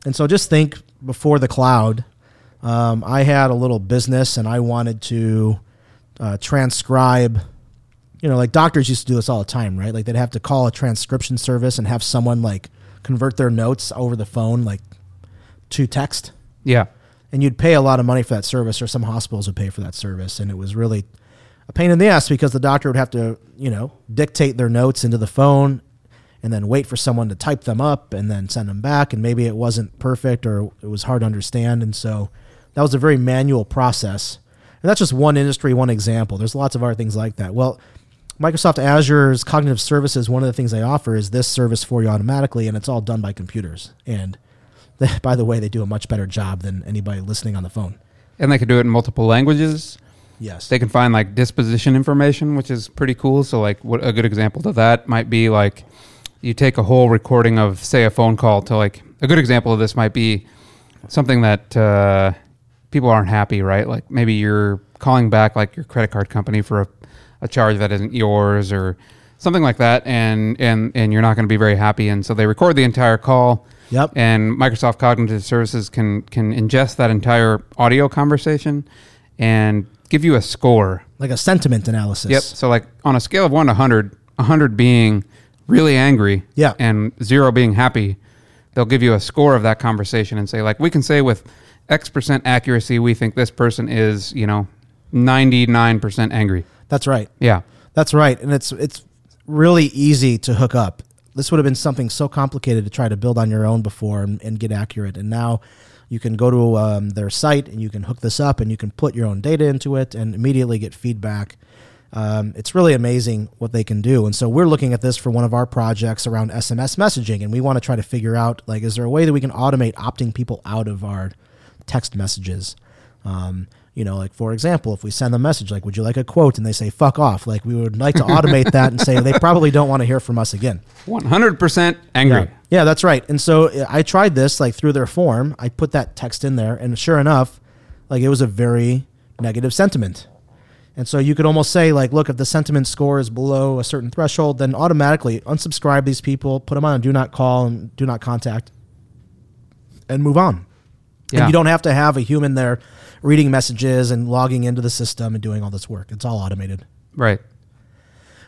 And so just think before the cloud, um, I had a little business and I wanted to uh, transcribe. You know, like doctors used to do this all the time, right? Like they'd have to call a transcription service and have someone like convert their notes over the phone, like to text. Yeah. And you'd pay a lot of money for that service, or some hospitals would pay for that service. And it was really a pain in the ass because the doctor would have to, you know, dictate their notes into the phone and then wait for someone to type them up and then send them back. And maybe it wasn't perfect or it was hard to understand. And so that was a very manual process. And that's just one industry, one example. There's lots of other things like that. Well, Microsoft Azure's cognitive services, one of the things they offer is this service for you automatically, and it's all done by computers. And they, by the way, they do a much better job than anybody listening on the phone. And they can do it in multiple languages. Yes. They can find like disposition information, which is pretty cool. So, like, what a good example of that might be like you take a whole recording of, say, a phone call to like a good example of this might be something that uh, people aren't happy, right? Like maybe you're calling back like your credit card company for a, a charge that isn't yours or something like that, and and and you're not going to be very happy, and so they record the entire call. Yep. And Microsoft Cognitive Services can can ingest that entire audio conversation and give you a score. like a sentiment analysis. Yep. So like on a scale of one to 100, 100 being really angry Yeah. and zero being happy, they'll give you a score of that conversation and say like we can say with X percent accuracy we think this person is you know 99% angry. That's right. Yeah. That's right. And it's it's really easy to hook up. This would have been something so complicated to try to build on your own before and, and get accurate. And now you can go to um, their site and you can hook this up and you can put your own data into it and immediately get feedback. Um, it's really amazing what they can do. And so we're looking at this for one of our projects around SMS messaging, and we want to try to figure out like, is there a way that we can automate opting people out of our text messages? Um, you know, like for example, if we send them a message like, "Would you like a quote?" and they say "fuck off," like we would like to automate that and say they probably don't want to hear from us again. 100% angry. Yeah. Yeah, that's right. And so uh, I tried this like through their form. I put that text in there, and sure enough, like it was a very negative sentiment. And so you could almost say like, look, if the sentiment score is below a certain threshold, then automatically unsubscribe these people, put them on do not call and do not contact, and move on. Yeah. And you don't have to have a human there reading messages and logging into the system and doing all this work. It's all automated. Right.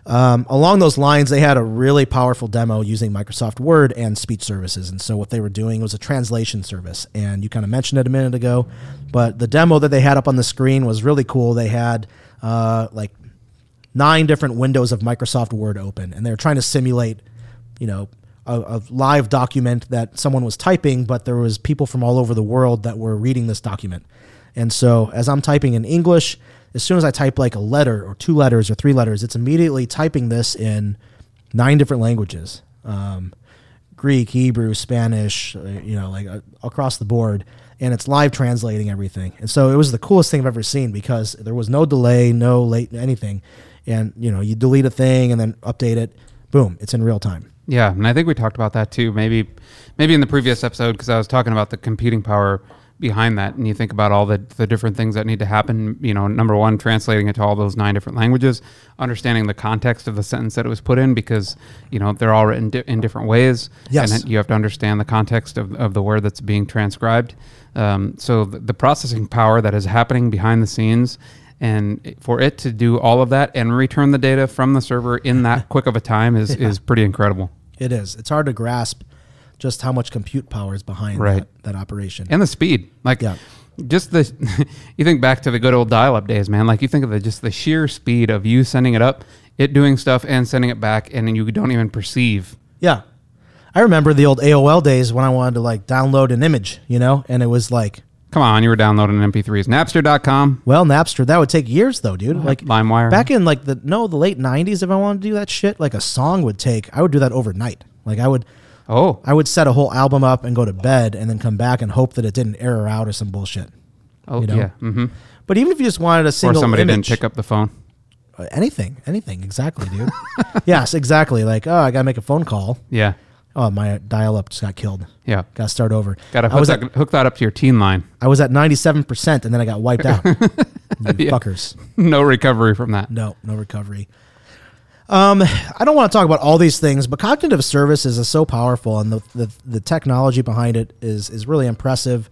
Um, along those lines, they had a really powerful demo using Microsoft Word and speech services. And so, what they were doing was a translation service. And you kind of mentioned it a minute ago, but the demo that they had up on the screen was really cool. They had uh, like nine different windows of Microsoft Word open, and they were trying to simulate, you know, a, a live document that someone was typing, but there was people from all over the world that were reading this document. And so, as I'm typing in English, as soon as I type like a letter or two letters or three letters, it's immediately typing this in nine different languages um, Greek, Hebrew, Spanish, uh, you know, like uh, across the board. And it's live translating everything. And so it was the coolest thing I've ever seen because there was no delay, no late, anything. And, you know, you delete a thing and then update it, boom, it's in real time. Yeah, and I think we talked about that too. Maybe, maybe in the previous episode because I was talking about the computing power behind that, and you think about all the the different things that need to happen. You know, number one, translating it to all those nine different languages, understanding the context of the sentence that it was put in because you know they're all written di- in different ways. Yes. and you have to understand the context of of the word that's being transcribed. Um, so the, the processing power that is happening behind the scenes. And for it to do all of that and return the data from the server in that quick of a time is, is pretty incredible. It is. It's hard to grasp just how much compute power is behind Right. that, that operation. and the speed like Yeah. just the you think back to the good old dial-up days man like you think of the just the sheer speed of you sending it up it doing stuff and sending it back and then you don't even perceive Yeah. I remember the old AOL days when I wanted to like download an image, you know, and it was like, come on you were downloading mp3s napster.com well, Napster, that would take years though, dude. Like LimeWire. back in like the no, the late 90s if I wanted to do that shit, like a song would take, I would do that overnight. Like I would oh I would set a whole album up and go to bed and then come back and hope that it didn't error out or some bullshit. Oh you know? yeah. hmm But even if you just wanted a Or single somebody image, didn't pick up the phone. uh, anything, anything, exactly, dude. yes, exactly. Like, oh, I gotta make a phone call. Yeah. Oh, my dial-up just got killed. Yeah. Got to start over. Got to hook, that, hook that up to your teen line. I was at ninety-seven percent, and then I got wiped out. Yeah. Fuckers. no recovery from that. No, no recovery. Um, I don't want to talk about all these things, but cognitive services is so powerful, and the the, the technology behind it is is really impressive.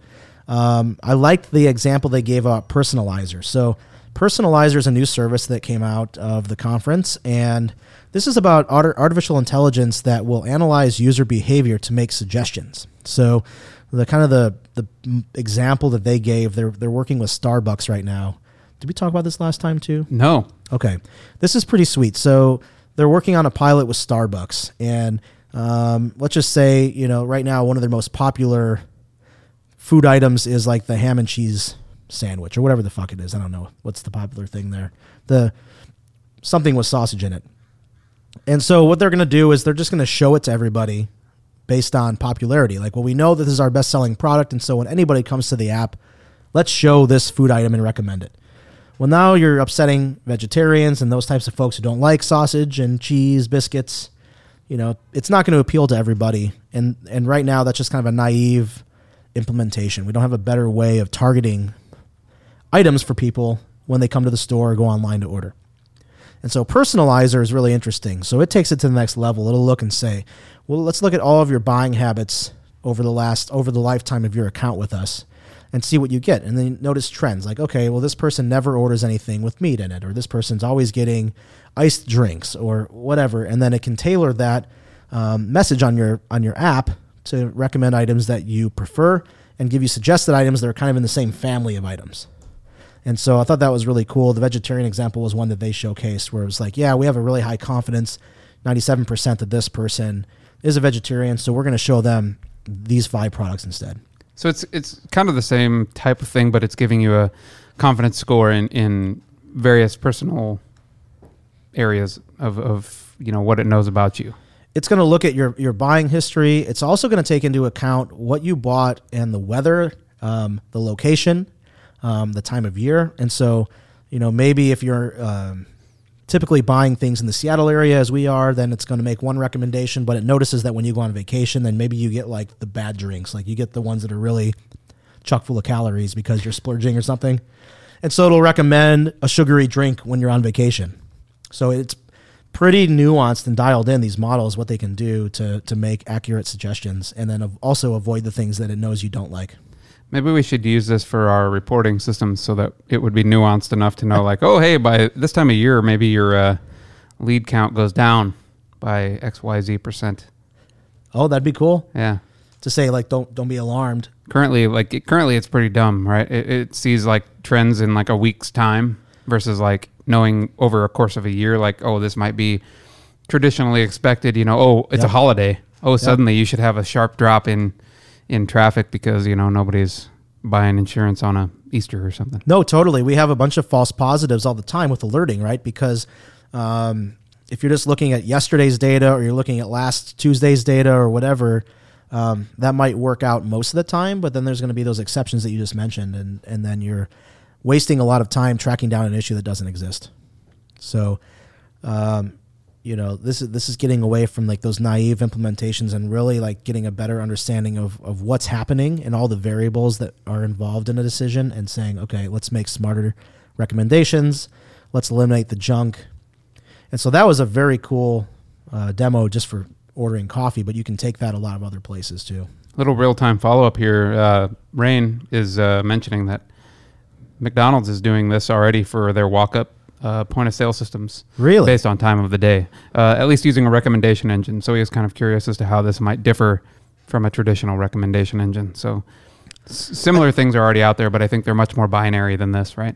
Um, I liked the example they gave about Personalizer. So, Personalizer is a new service that came out of the conference, and this is about artificial intelligence that will analyze user behavior to make suggestions. So, the kind of the the example that they gave, they're they're working with Starbucks right now. Did we talk about this last time too? No. Okay, this is pretty sweet. So they're working on a pilot with Starbucks, and um, let's just say, you know, right now one of their most popular food items is like the ham and cheese sandwich or whatever the fuck it is. I don't know what's the popular thing there. The something with sausage in it. And so what they're going to do is they're just going to show it to everybody based on popularity. Like, well, we know that this is our best-selling product, and so when anybody comes to the app, let's show this food item and recommend it. Well, now you're upsetting vegetarians and those types of folks who don't like sausage and cheese, biscuits. You know, it's not going to appeal to everybody. And and right now that's just kind of a naive implementation. We don't have a better way of targeting items for people when they come to the store or go online to order. And so personalizer is really interesting. So it takes it to the next level. It'll look and say, well, let's look at all of your buying habits over the last over the lifetime of your account with us and see what you get. And then notice trends like, okay, well, this person never orders anything with meat in it, or this person's always getting iced drinks or whatever. And then it can tailor that um, message on your on your app to recommend items that you prefer and give you suggested items that are kind of in the same family of items. And so I thought that was really cool. The vegetarian example was one that they showcased where it was like, yeah, we have a really high confidence, 97% that this person is a vegetarian, so we're going to show them these five products instead. So it's it's kind of the same type of thing, but it's giving you a confidence score in, in various personal areas of, of you know what it knows about you. It's going to look at your, your buying history. It's also going to take into account what you bought and the weather, um, the location, um, the time of year. And so, you know, maybe if you're um, typically buying things in the Seattle area as we are, then it's going to make one recommendation. But it notices that when you go on vacation, then maybe you get like the bad drinks, like you get the ones that are really chock full of calories because you're splurging or something. And so it'll recommend a sugary drink when you're on vacation. So it's pretty nuanced and dialed in these models what they can do to to make accurate suggestions and then also avoid the things that it knows you don't like. Maybe we should use this for our reporting system so that it would be nuanced enough to know, like, oh, hey, by this time of year, maybe your uh, lead count goes down by X, Y, Z percent. Oh, that'd be cool Yeah. to say like don't don't be alarmed. Currently, like, it, currently, it's pretty dumb, right? It, it sees like trends in like a week's time versus like knowing over a course of a year, like, oh, this might be traditionally expected. You know, oh, it's a holiday. Oh, suddenly you should have a sharp drop in in traffic because you know nobody's buying insurance on a Easter or something. No, totally. We have a bunch of false positives all the time with alerting, right? Because um, if you're just looking at yesterday's data or you're looking at last Tuesday's data or whatever, um, that might work out most of the time. But then there's going to be those exceptions that you just mentioned, and and then you're wasting a lot of time tracking down an issue that doesn't exist. So, um, you know, this is this is getting away from like those naive implementations and really like getting a better understanding of of what's happening and all the variables that are involved in a decision and saying, okay, let's make smarter recommendations. Let's eliminate the junk. And so that was a very cool uh, demo just for ordering coffee, but you can take that a lot of other places too. Little real time follow up here. Uh, Rain is uh, mentioning that McDonald's is doing this already for their walk up uh, point of sale systems Really? based on time of the day, uh, at least using a recommendation engine. So he was kind of curious as to how this might differ from a traditional recommendation engine. So s- similar things are already out there, but I think they're much more binary than this, right?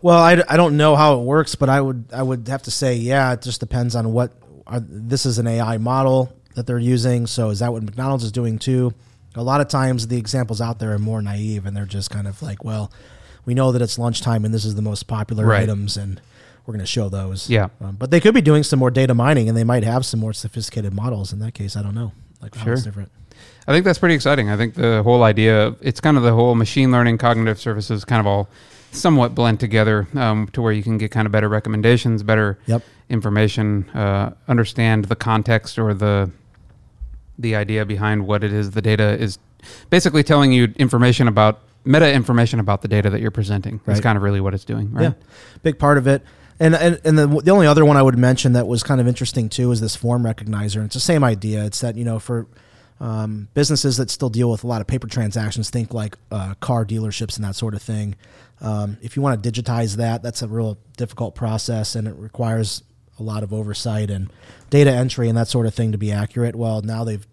Well, I, I don't know how it works, but I would I would have to say yeah. It just depends on what are, this is an AI model that they're using. So is that what McDonald's is doing too? A lot of times the examples out there are more naive, and they're just kind of like, well, we know that it's lunchtime, and this is the most popular Right. items, and we're going to show those. Yeah. Um, but they could be doing some more data mining, and they might have some more sophisticated models. In that case, I don't know. Like Sure. it's different. I think that's pretty exciting. I think the whole idea, it's kind of the whole machine learning, cognitive services, kind of all somewhat blend together um, to where you can get kind of better recommendations, better Yep. information, uh, understand the context or the the idea behind what it is the data is basically telling you information about meta information about the data that you're presenting. That's Right. kind of really what it's doing, right? Yeah, big part of it. And and and the the only other one I would mention that was kind of interesting too is this form recognizer. And it's the same idea. It's that you know for um, businesses that still deal with a lot of paper transactions, think like uh, car dealerships and that sort of thing. Um, if you want to digitize that, that's a real difficult process, and it requires a lot of oversight and data entry and that sort of thing to be accurate. Well, now they've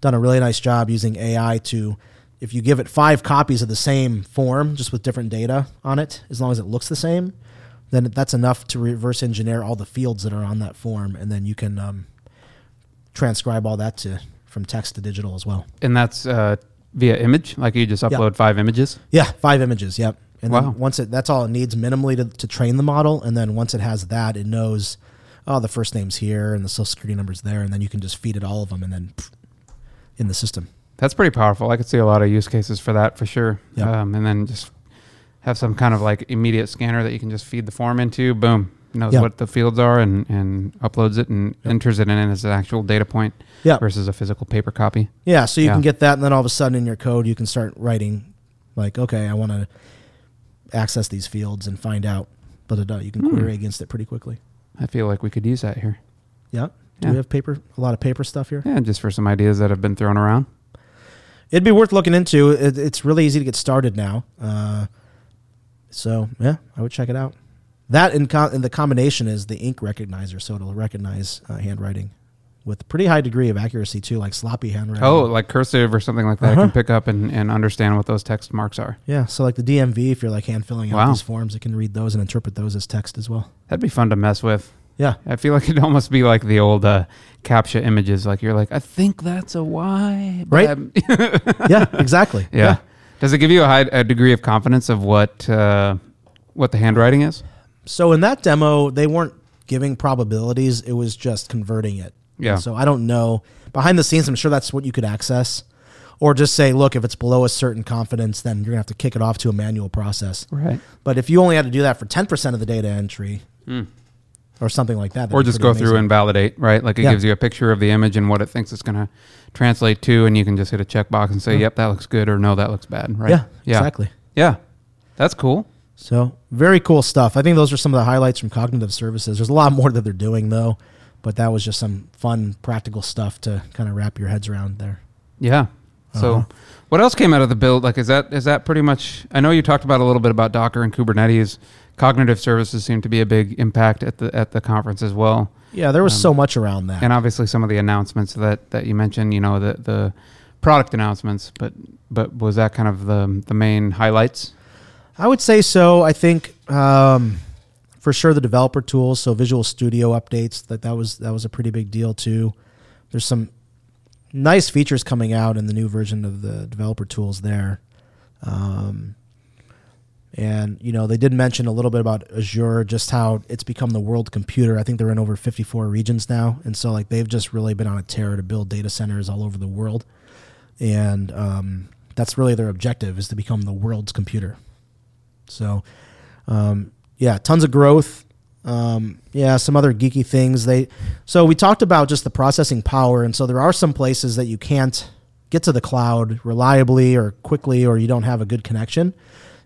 done a really nice job using AI to, if you give it five copies of the same form, just with different data on it, as long as it looks the same, then that's enough to reverse engineer all the fields that are on that form, and then you can um, transcribe all that to from text to digital as well. And that's uh, via image, like you just Yeah. upload five images. Yeah, five images. Yep. And Wow. once it, that's all it needs minimally to, to train the model, and then once it has that, it knows, oh, the first name's here and the social security number's there, and then you can just feed it all of them, and then pff, in the system. That's pretty powerful. I could see a lot of use cases for that for sure. Yep. Um, and then just have some kind of like immediate scanner that you can just feed the form into. Boom, knows Yep. what the fields are and, and uploads it and Yep. enters it in as an actual data point Yeah. versus a physical paper copy. Yeah, so you Yeah. can get that, and then all of a sudden in your code, you can start writing, like, okay, I want to access these fields and find out. But you can Hmm. query against it pretty quickly. I feel like we could use that here. Yeah. Do Yeah. we have paper? A lot of paper stuff here. Yeah, just for some ideas that have been thrown around. It'd be worth looking into. It, it's really easy to get started now. Uh, so yeah, I would check it out. That in, co- and the combination is the ink recognizer, so it'll recognize uh, handwriting with pretty high degree of accuracy too, like sloppy handwriting. Oh, like cursive or something like that. I Uh-huh. can pick up and, and understand what those text marks are. yeah. So like the DMV, if you're like hand filling out Wow. these forms, it can read those and interpret those as text as well. That'd be fun to mess with. Yeah. I feel like it'd almost be like the old uh, CAPTCHA images. Like you're like, I think that's a Y. Right. Yeah. Exactly. yeah. Does it give you a high a degree of confidence of what uh, what the handwriting is? So in that demo, they weren't giving probabilities; it was just converting it. Yeah. So I don't know behind the scenes. I'm sure that's what you could access, or just say, look, if it's below a certain confidence, then you're gonna have to kick it off to a manual process. Right. But if you only had to do that for 10 percent of the data entry, or something like that, that'd. Or just go through and validate, right? Like it Yeah. gives you a picture of the image and what it thinks it's going to translate to, and you can just hit a checkbox and say, Yeah. "Yep, that looks good," or "No, that looks bad." Right? Yeah. Yeah. Exactly. Yeah. That's cool. So very cool stuff. I think those are some of the highlights from cognitive services. There's a lot more that they're doing though, but that was just some fun, practical stuff to kind of wrap your heads around there. Yeah. So, Uh-huh. what else came out of the build? Like, is that is that pretty much? I know you talked about a little bit about Docker and Kubernetes. Cognitive services seem to be a big impact at the at the conference as well, Yeah, there was Um, so much around that. and obviously some of the announcements that that you mentioned. You know, the the product announcements, but but was that kind of the the main highlights? I would say so. I think um, for sure the developer tools, so Visual Studio updates, that that was that was a pretty big deal too. There's some nice features coming out in the new version of the developer tools there. Um, and you know they did mention a little bit about Azure, just how it's become the world computer. I think they're in over 54 regions now, and so like they've just really been on a tear to build data centers all over the world, and um, that's really their objective is to become the world's computer. So, um, yeah, tons of growth. Um, yeah, some other geeky things. They so we talked about just the processing power, and so there are some places that you can't get to the cloud reliably or quickly, or you don't have a good connection.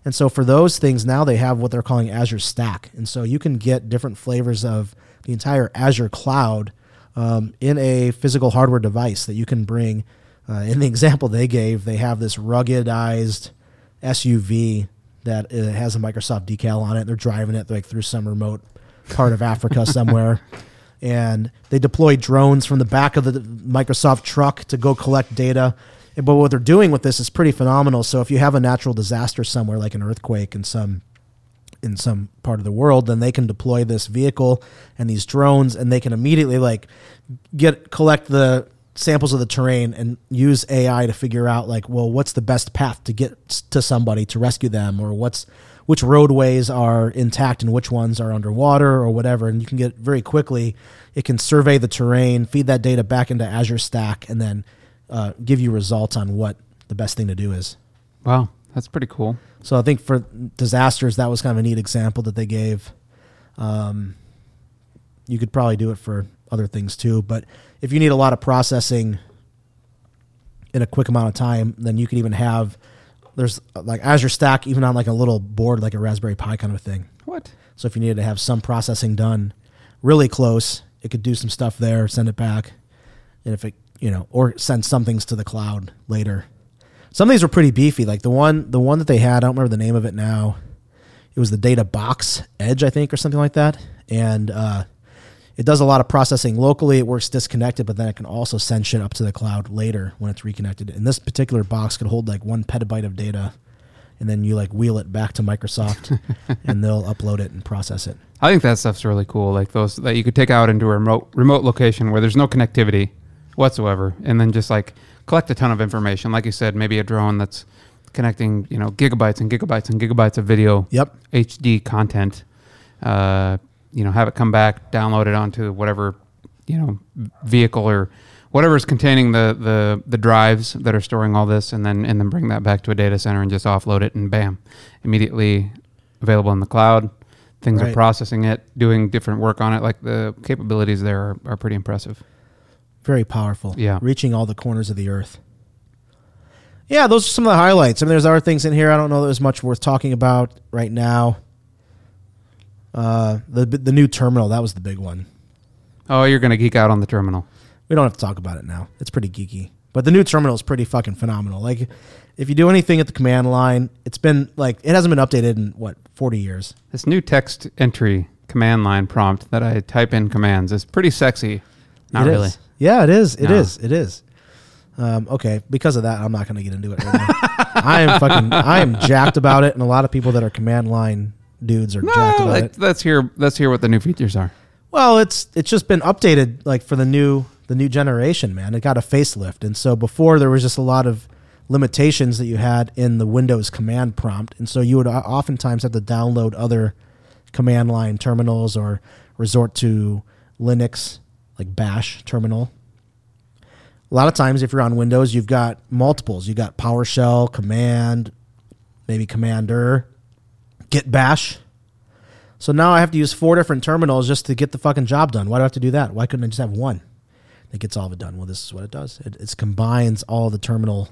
And so for those things, now they have what they're calling Azure Stack, and so you can get different flavors of the entire Azure cloud um, in a physical hardware device that you can bring. Uh, in the example they gave, they have this ruggedized SUV that uh, has a Microsoft decal on it. They're driving it like through some remote part of Africa somewhere. And they deploy drones from the back of the Microsoft truck to go collect data. But what they're doing with this is pretty phenomenal. So if you have a natural disaster somewhere, like an earthquake in some in some part of the world, then they can deploy this vehicle and these drones, and they can immediately like get collect the samples of the terrain and use AI to figure out like, well, what's the best path to get to somebody to rescue them, or what's which roadways are intact and which ones are underwater or whatever. And you can get very quickly. It can survey the terrain, feed that data back into Azure Stack, and then uh, give you results on what the best thing to do is. Wow, that's pretty cool. So I think for disasters, that was kind of a neat example that they gave. Um, you could probably do it for other things too, but if you need a lot of processing in a quick amount of time, then you could even have there's like Azure Stack even on like a little board like a Raspberry Pi kind of a thing. What? So if you needed to have some processing done really close, it could do some stuff there, send it back, and if it you know or send some things to the cloud later. Some of these were pretty beefy. Like the one the one that they had, I don't remember the name of it now. It was the Data Box Edge, I think, or something like that, and uh, it does a lot of processing locally. It works disconnected, but then it can also send shit up to the cloud later when it's reconnected. And this particular box could hold like one petabyte of data, and then you like wheel it back to Microsoft, and they'll upload it and process it. I think that stuff's really cool. Like those that you could take out into a remote remote location where there's no connectivity whatsoever, and then just like collect a ton of information. Like you said, maybe a drone that's connecting, you know, gigabytes and gigabytes and gigabytes of video, Yep. HD content. Uh, you know, have it come back, download it onto whatever, you know, vehicle or whatever is containing the the the drives that are storing all this, and then and then bring that back to a data center and just offload it, and bam, immediately available in the cloud. Things are processing it, doing different work on it. Like the capabilities there are, are pretty impressive. Very powerful. Yeah. Reaching all the corners of the earth. Yeah, those are some of the highlights. I mean, there's other things in here. I don't know that there's much worth talking about right now. Uh, the the new terminal that was the big one. Oh, you're gonna geek out on the terminal. We don't have to talk about it now. It's pretty geeky, but the new terminal is pretty fucking phenomenal. Like, if you do anything at the command line, it's been like it hasn't been updated in what 40 years. This new text entry command line prompt that I type in commands is pretty sexy. Not It really. is. Yeah, it is. It No. is. It is. Um, okay, because of that, I'm not going to get into it right now. I am fucking. I am jacked about it, and a lot of people that are command line dudes are jacked about it. let's hear let's hear what the new features are. Well, it's it's just been updated like for the new the new generation, man. It got a facelift, and so before there was just a lot of limitations that you had in the Windows command prompt, and so you would o- oftentimes have to download other command line terminals or resort to Linux like Bash terminal. A lot of times, if you're on Windows, you've got multiples. You've got PowerShell, Command, maybe Cmder, Git Bash. So now I have to use four different terminals just to get the fucking job done. Why do I have to do that? Why couldn't I just have one that gets all of it done? Well, this is what it does. It, it combines all the terminal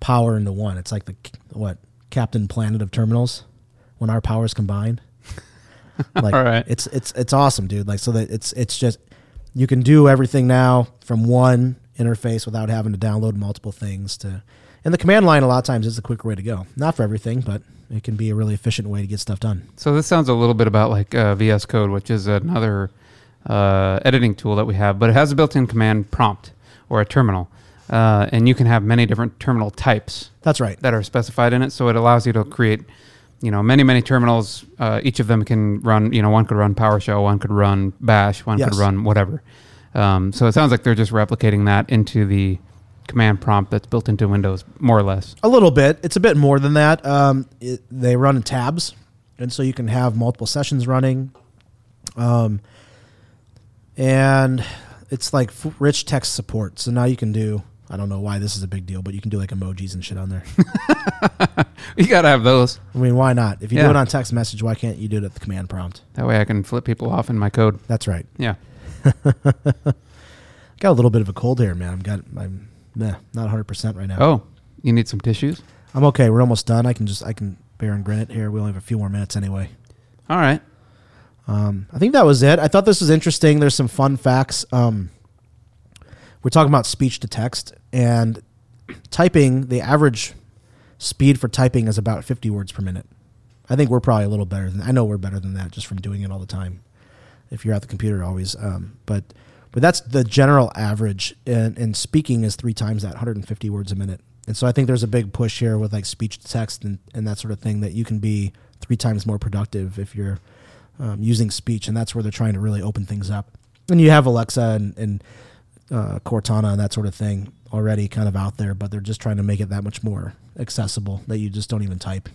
power into one. It's like the what Captain Planet of terminals when our powers combine. like All right. it's it's it's awesome, dude. Like so that it's it's just you can do everything now from one interface without having to download multiple things to and the command line a lot of times is the quicker way to go. Not for everything, but it can be a really efficient way to get stuff done. So this sounds a little bit about like uh, VS Code, which is another uh, editing tool that we have, but it has a built-in command prompt or a terminal, uh, and you can have many different terminal types That's right. that are specified in it. So it allows you to create, you know, many many terminals. Uh, each of them can run. You know, one could run PowerShell, one could run Bash, one Yes. could run whatever. Um, so it sounds like they're just replicating that into the command prompt that's built into Windows, more or less. A little bit. It's a bit more than that. Um, it, they run in tabs, and so you can have multiple sessions running. Um, and it's like f- rich text support. So now you can do. I don't know why this is a big deal, but you can do like emojis and shit on there. You got to have those. I mean, why not? If you Yeah. do it on text message, why can't you do it at the command prompt? That way I can flip people off in my code. That's right. Yeah. Got a little bit of a cold here, man. I'm got. I'm nah, not 100 percent right now. Oh, you need some tissues? I'm okay. We're almost done. I can just I can bear and grin it here. We only have a few more minutes anyway. All right. Um, I think that was it. I thought this was interesting. There's some fun facts. Um, we're talking about speech to text and typing. The average speed for typing is about 50 words per minute. I think we're probably a little better than. I know we're better than that just from doing it all the time. If you're at the computer, always. Um, but but that's the general average, and, and speaking is three times that, 150 words a minute. And so I think there's a big push here with like speech to text and, and that sort of thing that you can be three times more productive if you're um, using speech, and that's where they're trying to really open things up. And you have Alexa and, and uh, Cortana and that sort of thing already kind of out there, but they're just trying to make it that much more accessible that you just don't even type.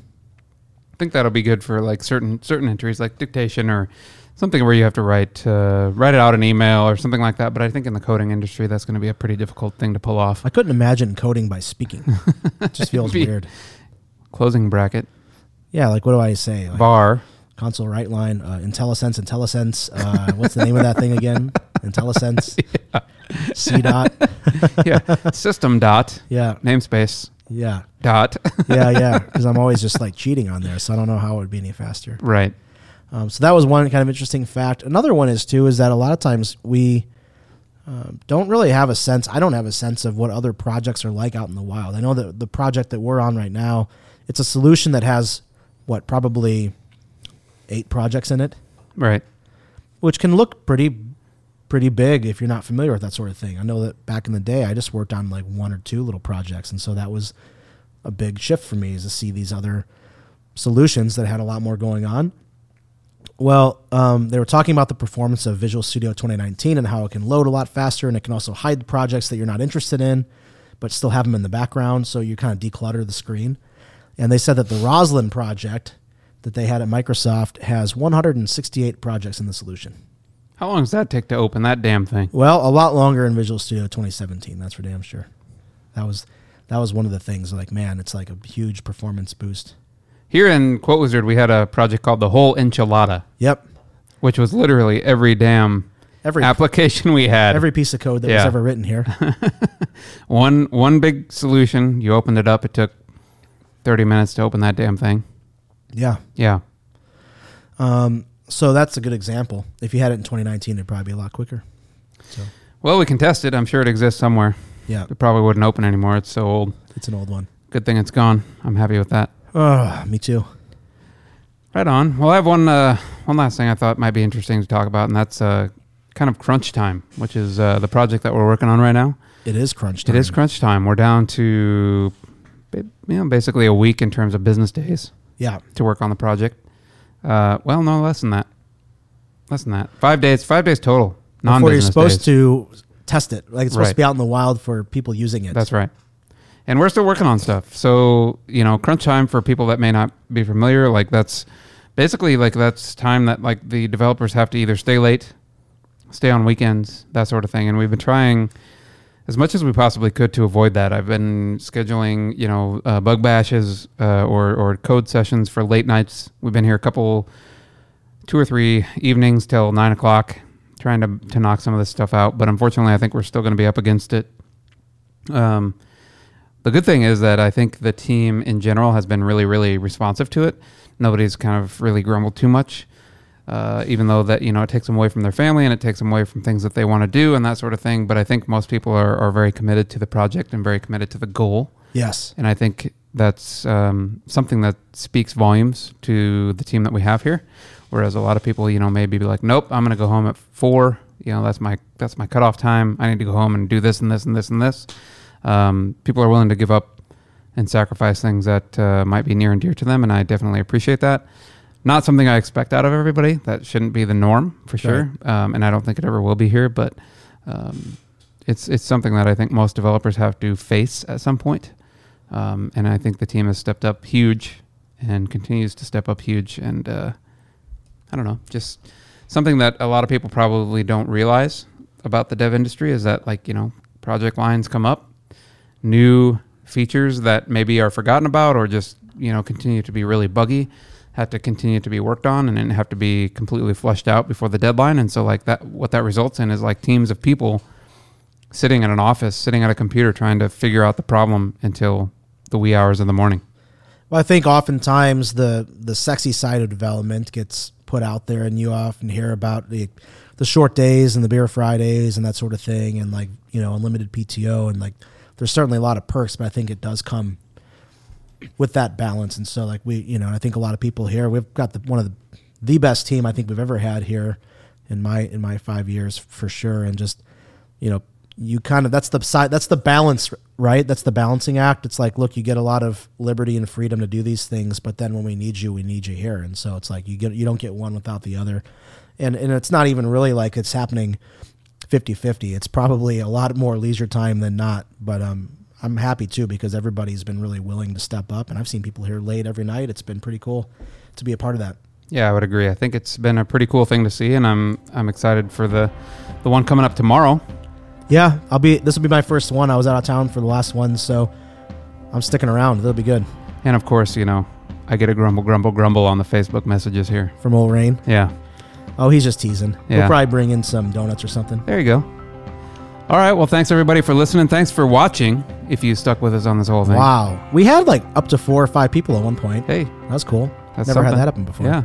I think that'll be good for like certain certain entries, like dictation or something where you have to write uh, write it out an email or something like that. But I think in the coding industry, that's going to be a pretty difficult thing to pull off. I couldn't imagine coding by speaking. it just feels weird. Closing bracket Yeah, like what do I say? Like var. console write line, uh, IntelliSense, IntelliSense. Uh, what's the name of that thing again? IntelliSense. C dot. yeah, system dot Yeah, namespace yeah, dot. yeah, yeah. Because I'm always just like cheating on there, so I don't know how it would be any faster. right. Um, so that was one kind of interesting fact. Another one is too is that a lot of times we um, don't really have a sense. I don't have a sense of what other projects are like out in the wild. I know that the project that we're on right now, it's a solution that has what probably eight projects in it, Right. which can look pretty pretty big if you're not familiar with that sort of thing. I know that back in the day, I just worked on like one or two little projects, and so that was a big shift for me is to see these other solutions that had a lot more going on. Well, um, they were talking about the performance of Visual Studio 2019 and how it can load a lot faster, and it can also hide the projects that you're not interested in, but still have them in the background, so you kind of declutter the screen. And they said that the Roslyn project that they had at Microsoft has 168 projects in the solution. How long does that take to open that damn thing? Well, a lot longer in Visual Studio 2017. That's for damn sure. That was that was one of the things. Like, man, it's like a huge performance boost. Here in Quote Wizard, we had a project called the whole enchilada, Yep. which was literally every damn Every application we had. every piece of code that was ever written here. one one big solution. You opened it up. It took thirty minutes to open that damn thing. yeah. Yeah. Um, so that's a good example. If you had it in 2019, it'd probably be a lot quicker. So Well, we can test it. I'm sure it exists somewhere. yeah, It probably wouldn't open anymore. It's so old. it's an old one. Good thing it's gone. I'm happy with that. Oh, me too. Right on. Well, I have one uh, one last thing I thought might be interesting to talk about, and that's uh, kind of crunch time, which is uh, the project that we're working on right now. It is crunch time. It is crunch time. We're down to you know basically a week in terms of business days Yeah. to work on the project. Uh, well, no, less than that. Less than that. Five days. Five days total. Non Before you're supposed days. to test it, like it's supposed Right. to be out in the wild for people using it. That's right. And we're still working on stuff. So, you know, crunch time for people that may not be familiar, like that's basically like that's time that like the developers have to either stay late, stay on weekends, that sort of thing. And we've been trying as much as we possibly could to avoid that. I've been scheduling, you know, uh, bug bashes uh, or or code sessions for late nights. We've been here a couple, two or three evenings till nine o'clock, trying to to knock some of this stuff out. But unfortunately, I think we're still going to be up against it. Um, the good thing is that I think the team in general has been really, really responsive to it. Nobody's kind of really grumbled too much, uh, even though that you know it takes them away from their family and it takes them away from things that they want to do and that sort of thing. But I think most people are, are very committed to the project and very committed to the goal. Yes. And I think that's um, something that speaks volumes to the team that we have here. Whereas a lot of people, you know, maybe be like, "Nope, I'm going to go home at four. You know, that's my that's my cutoff time. I need to go home and do this and this and this and this." Um, people are willing to give up and sacrifice things that uh, might be near and dear to them, and I definitely appreciate that. Not something I expect out of everybody. That shouldn't be the norm for sure, um, and I don't think it ever will be here. But um, it's it's something that I think most developers have to face at some point. Um, and I think the team has stepped up huge and continues to step up huge. And uh, I don't know, just something that a lot of people probably don't realize about the dev industry is that, like, you know, project lines come up, new features that maybe are forgotten about or just, you know, continue to be really buggy have to continue to be worked on and then have to be completely flushed out before the deadline. And so, like, that, what that results in is like teams of people sitting in an office, sitting at a computer, trying to figure out the problem until the wee hours of the morning. Well, I think oftentimes the the sexy side of development gets put out there, and you often hear about the the short days and the beer Fridays and that sort of thing, and like you know unlimited PTO, and like there's certainly a lot of perks, but I think it does come with that balance. And so, like we, you know, I think a lot of people here, we've got the one of the the best team I think we've ever had here in my in my five years for sure, and just you know you kind of that's the side that's the balance right? That's the balancing act. It's like look you get a lot of liberty and freedom to do these things but then when we need you we need you here. And so it's like you get you don't get one without the other. And and it's not even really like it's happening 50-50 it's probably a lot more leisure time than not. But um I'm happy too because everybody's been really willing to step up, and I've seen people here late every night. It's been pretty cool to be a part of that. Yeah, I would agree. I think it's been a pretty cool thing to see, and I'm I'm excited for the the one coming up tomorrow. Yeah, I'll be. This will be my first one. I was out of town for the last one, so I'm sticking around. It'll be good. And of course, you know, I get a grumble, grumble, grumble on the Facebook messages here. From old Rain. Yeah, Oh, he's just teasing. Yeah. We'll probably bring in some donuts or something. there you go. All right. Well, thanks everybody for listening. Thanks for watching. If you stuck with us on this whole thing. Wow, we had like up to four or five people at one point. Hey, That was cool. That's Never had that happen before. Yeah.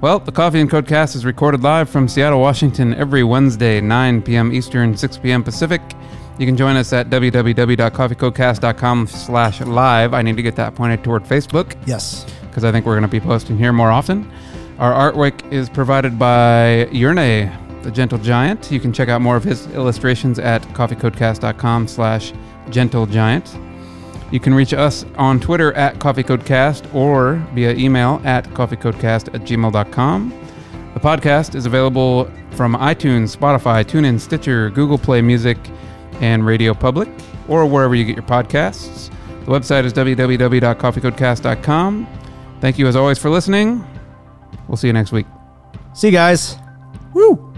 Well, the Coffee and Codecast is recorded live from Seattle, Washington every Wednesday, 9 p.m. Eastern, 6 p.m. Pacific. You can join us at www.coffeecodecast.com slash live. I need to get that pointed toward Facebook Yes. because I think we're going to be posting here more often. Our artwork is provided by Yurne, the Gentle Giant. You can check out more of his illustrations at coffeecodecast.com slash gentle giant. You can reach us on Twitter at CoffeeCodeCast or via email at coffeecodecast at gmail.com. The podcast is available from iTunes, Spotify, TuneIn, Stitcher, Google Play Music, and Radio Public, or wherever you get your podcasts. The website is www.coffeecodecast.com. Thank you as always for listening. We'll see you next week. See you guys. Woo.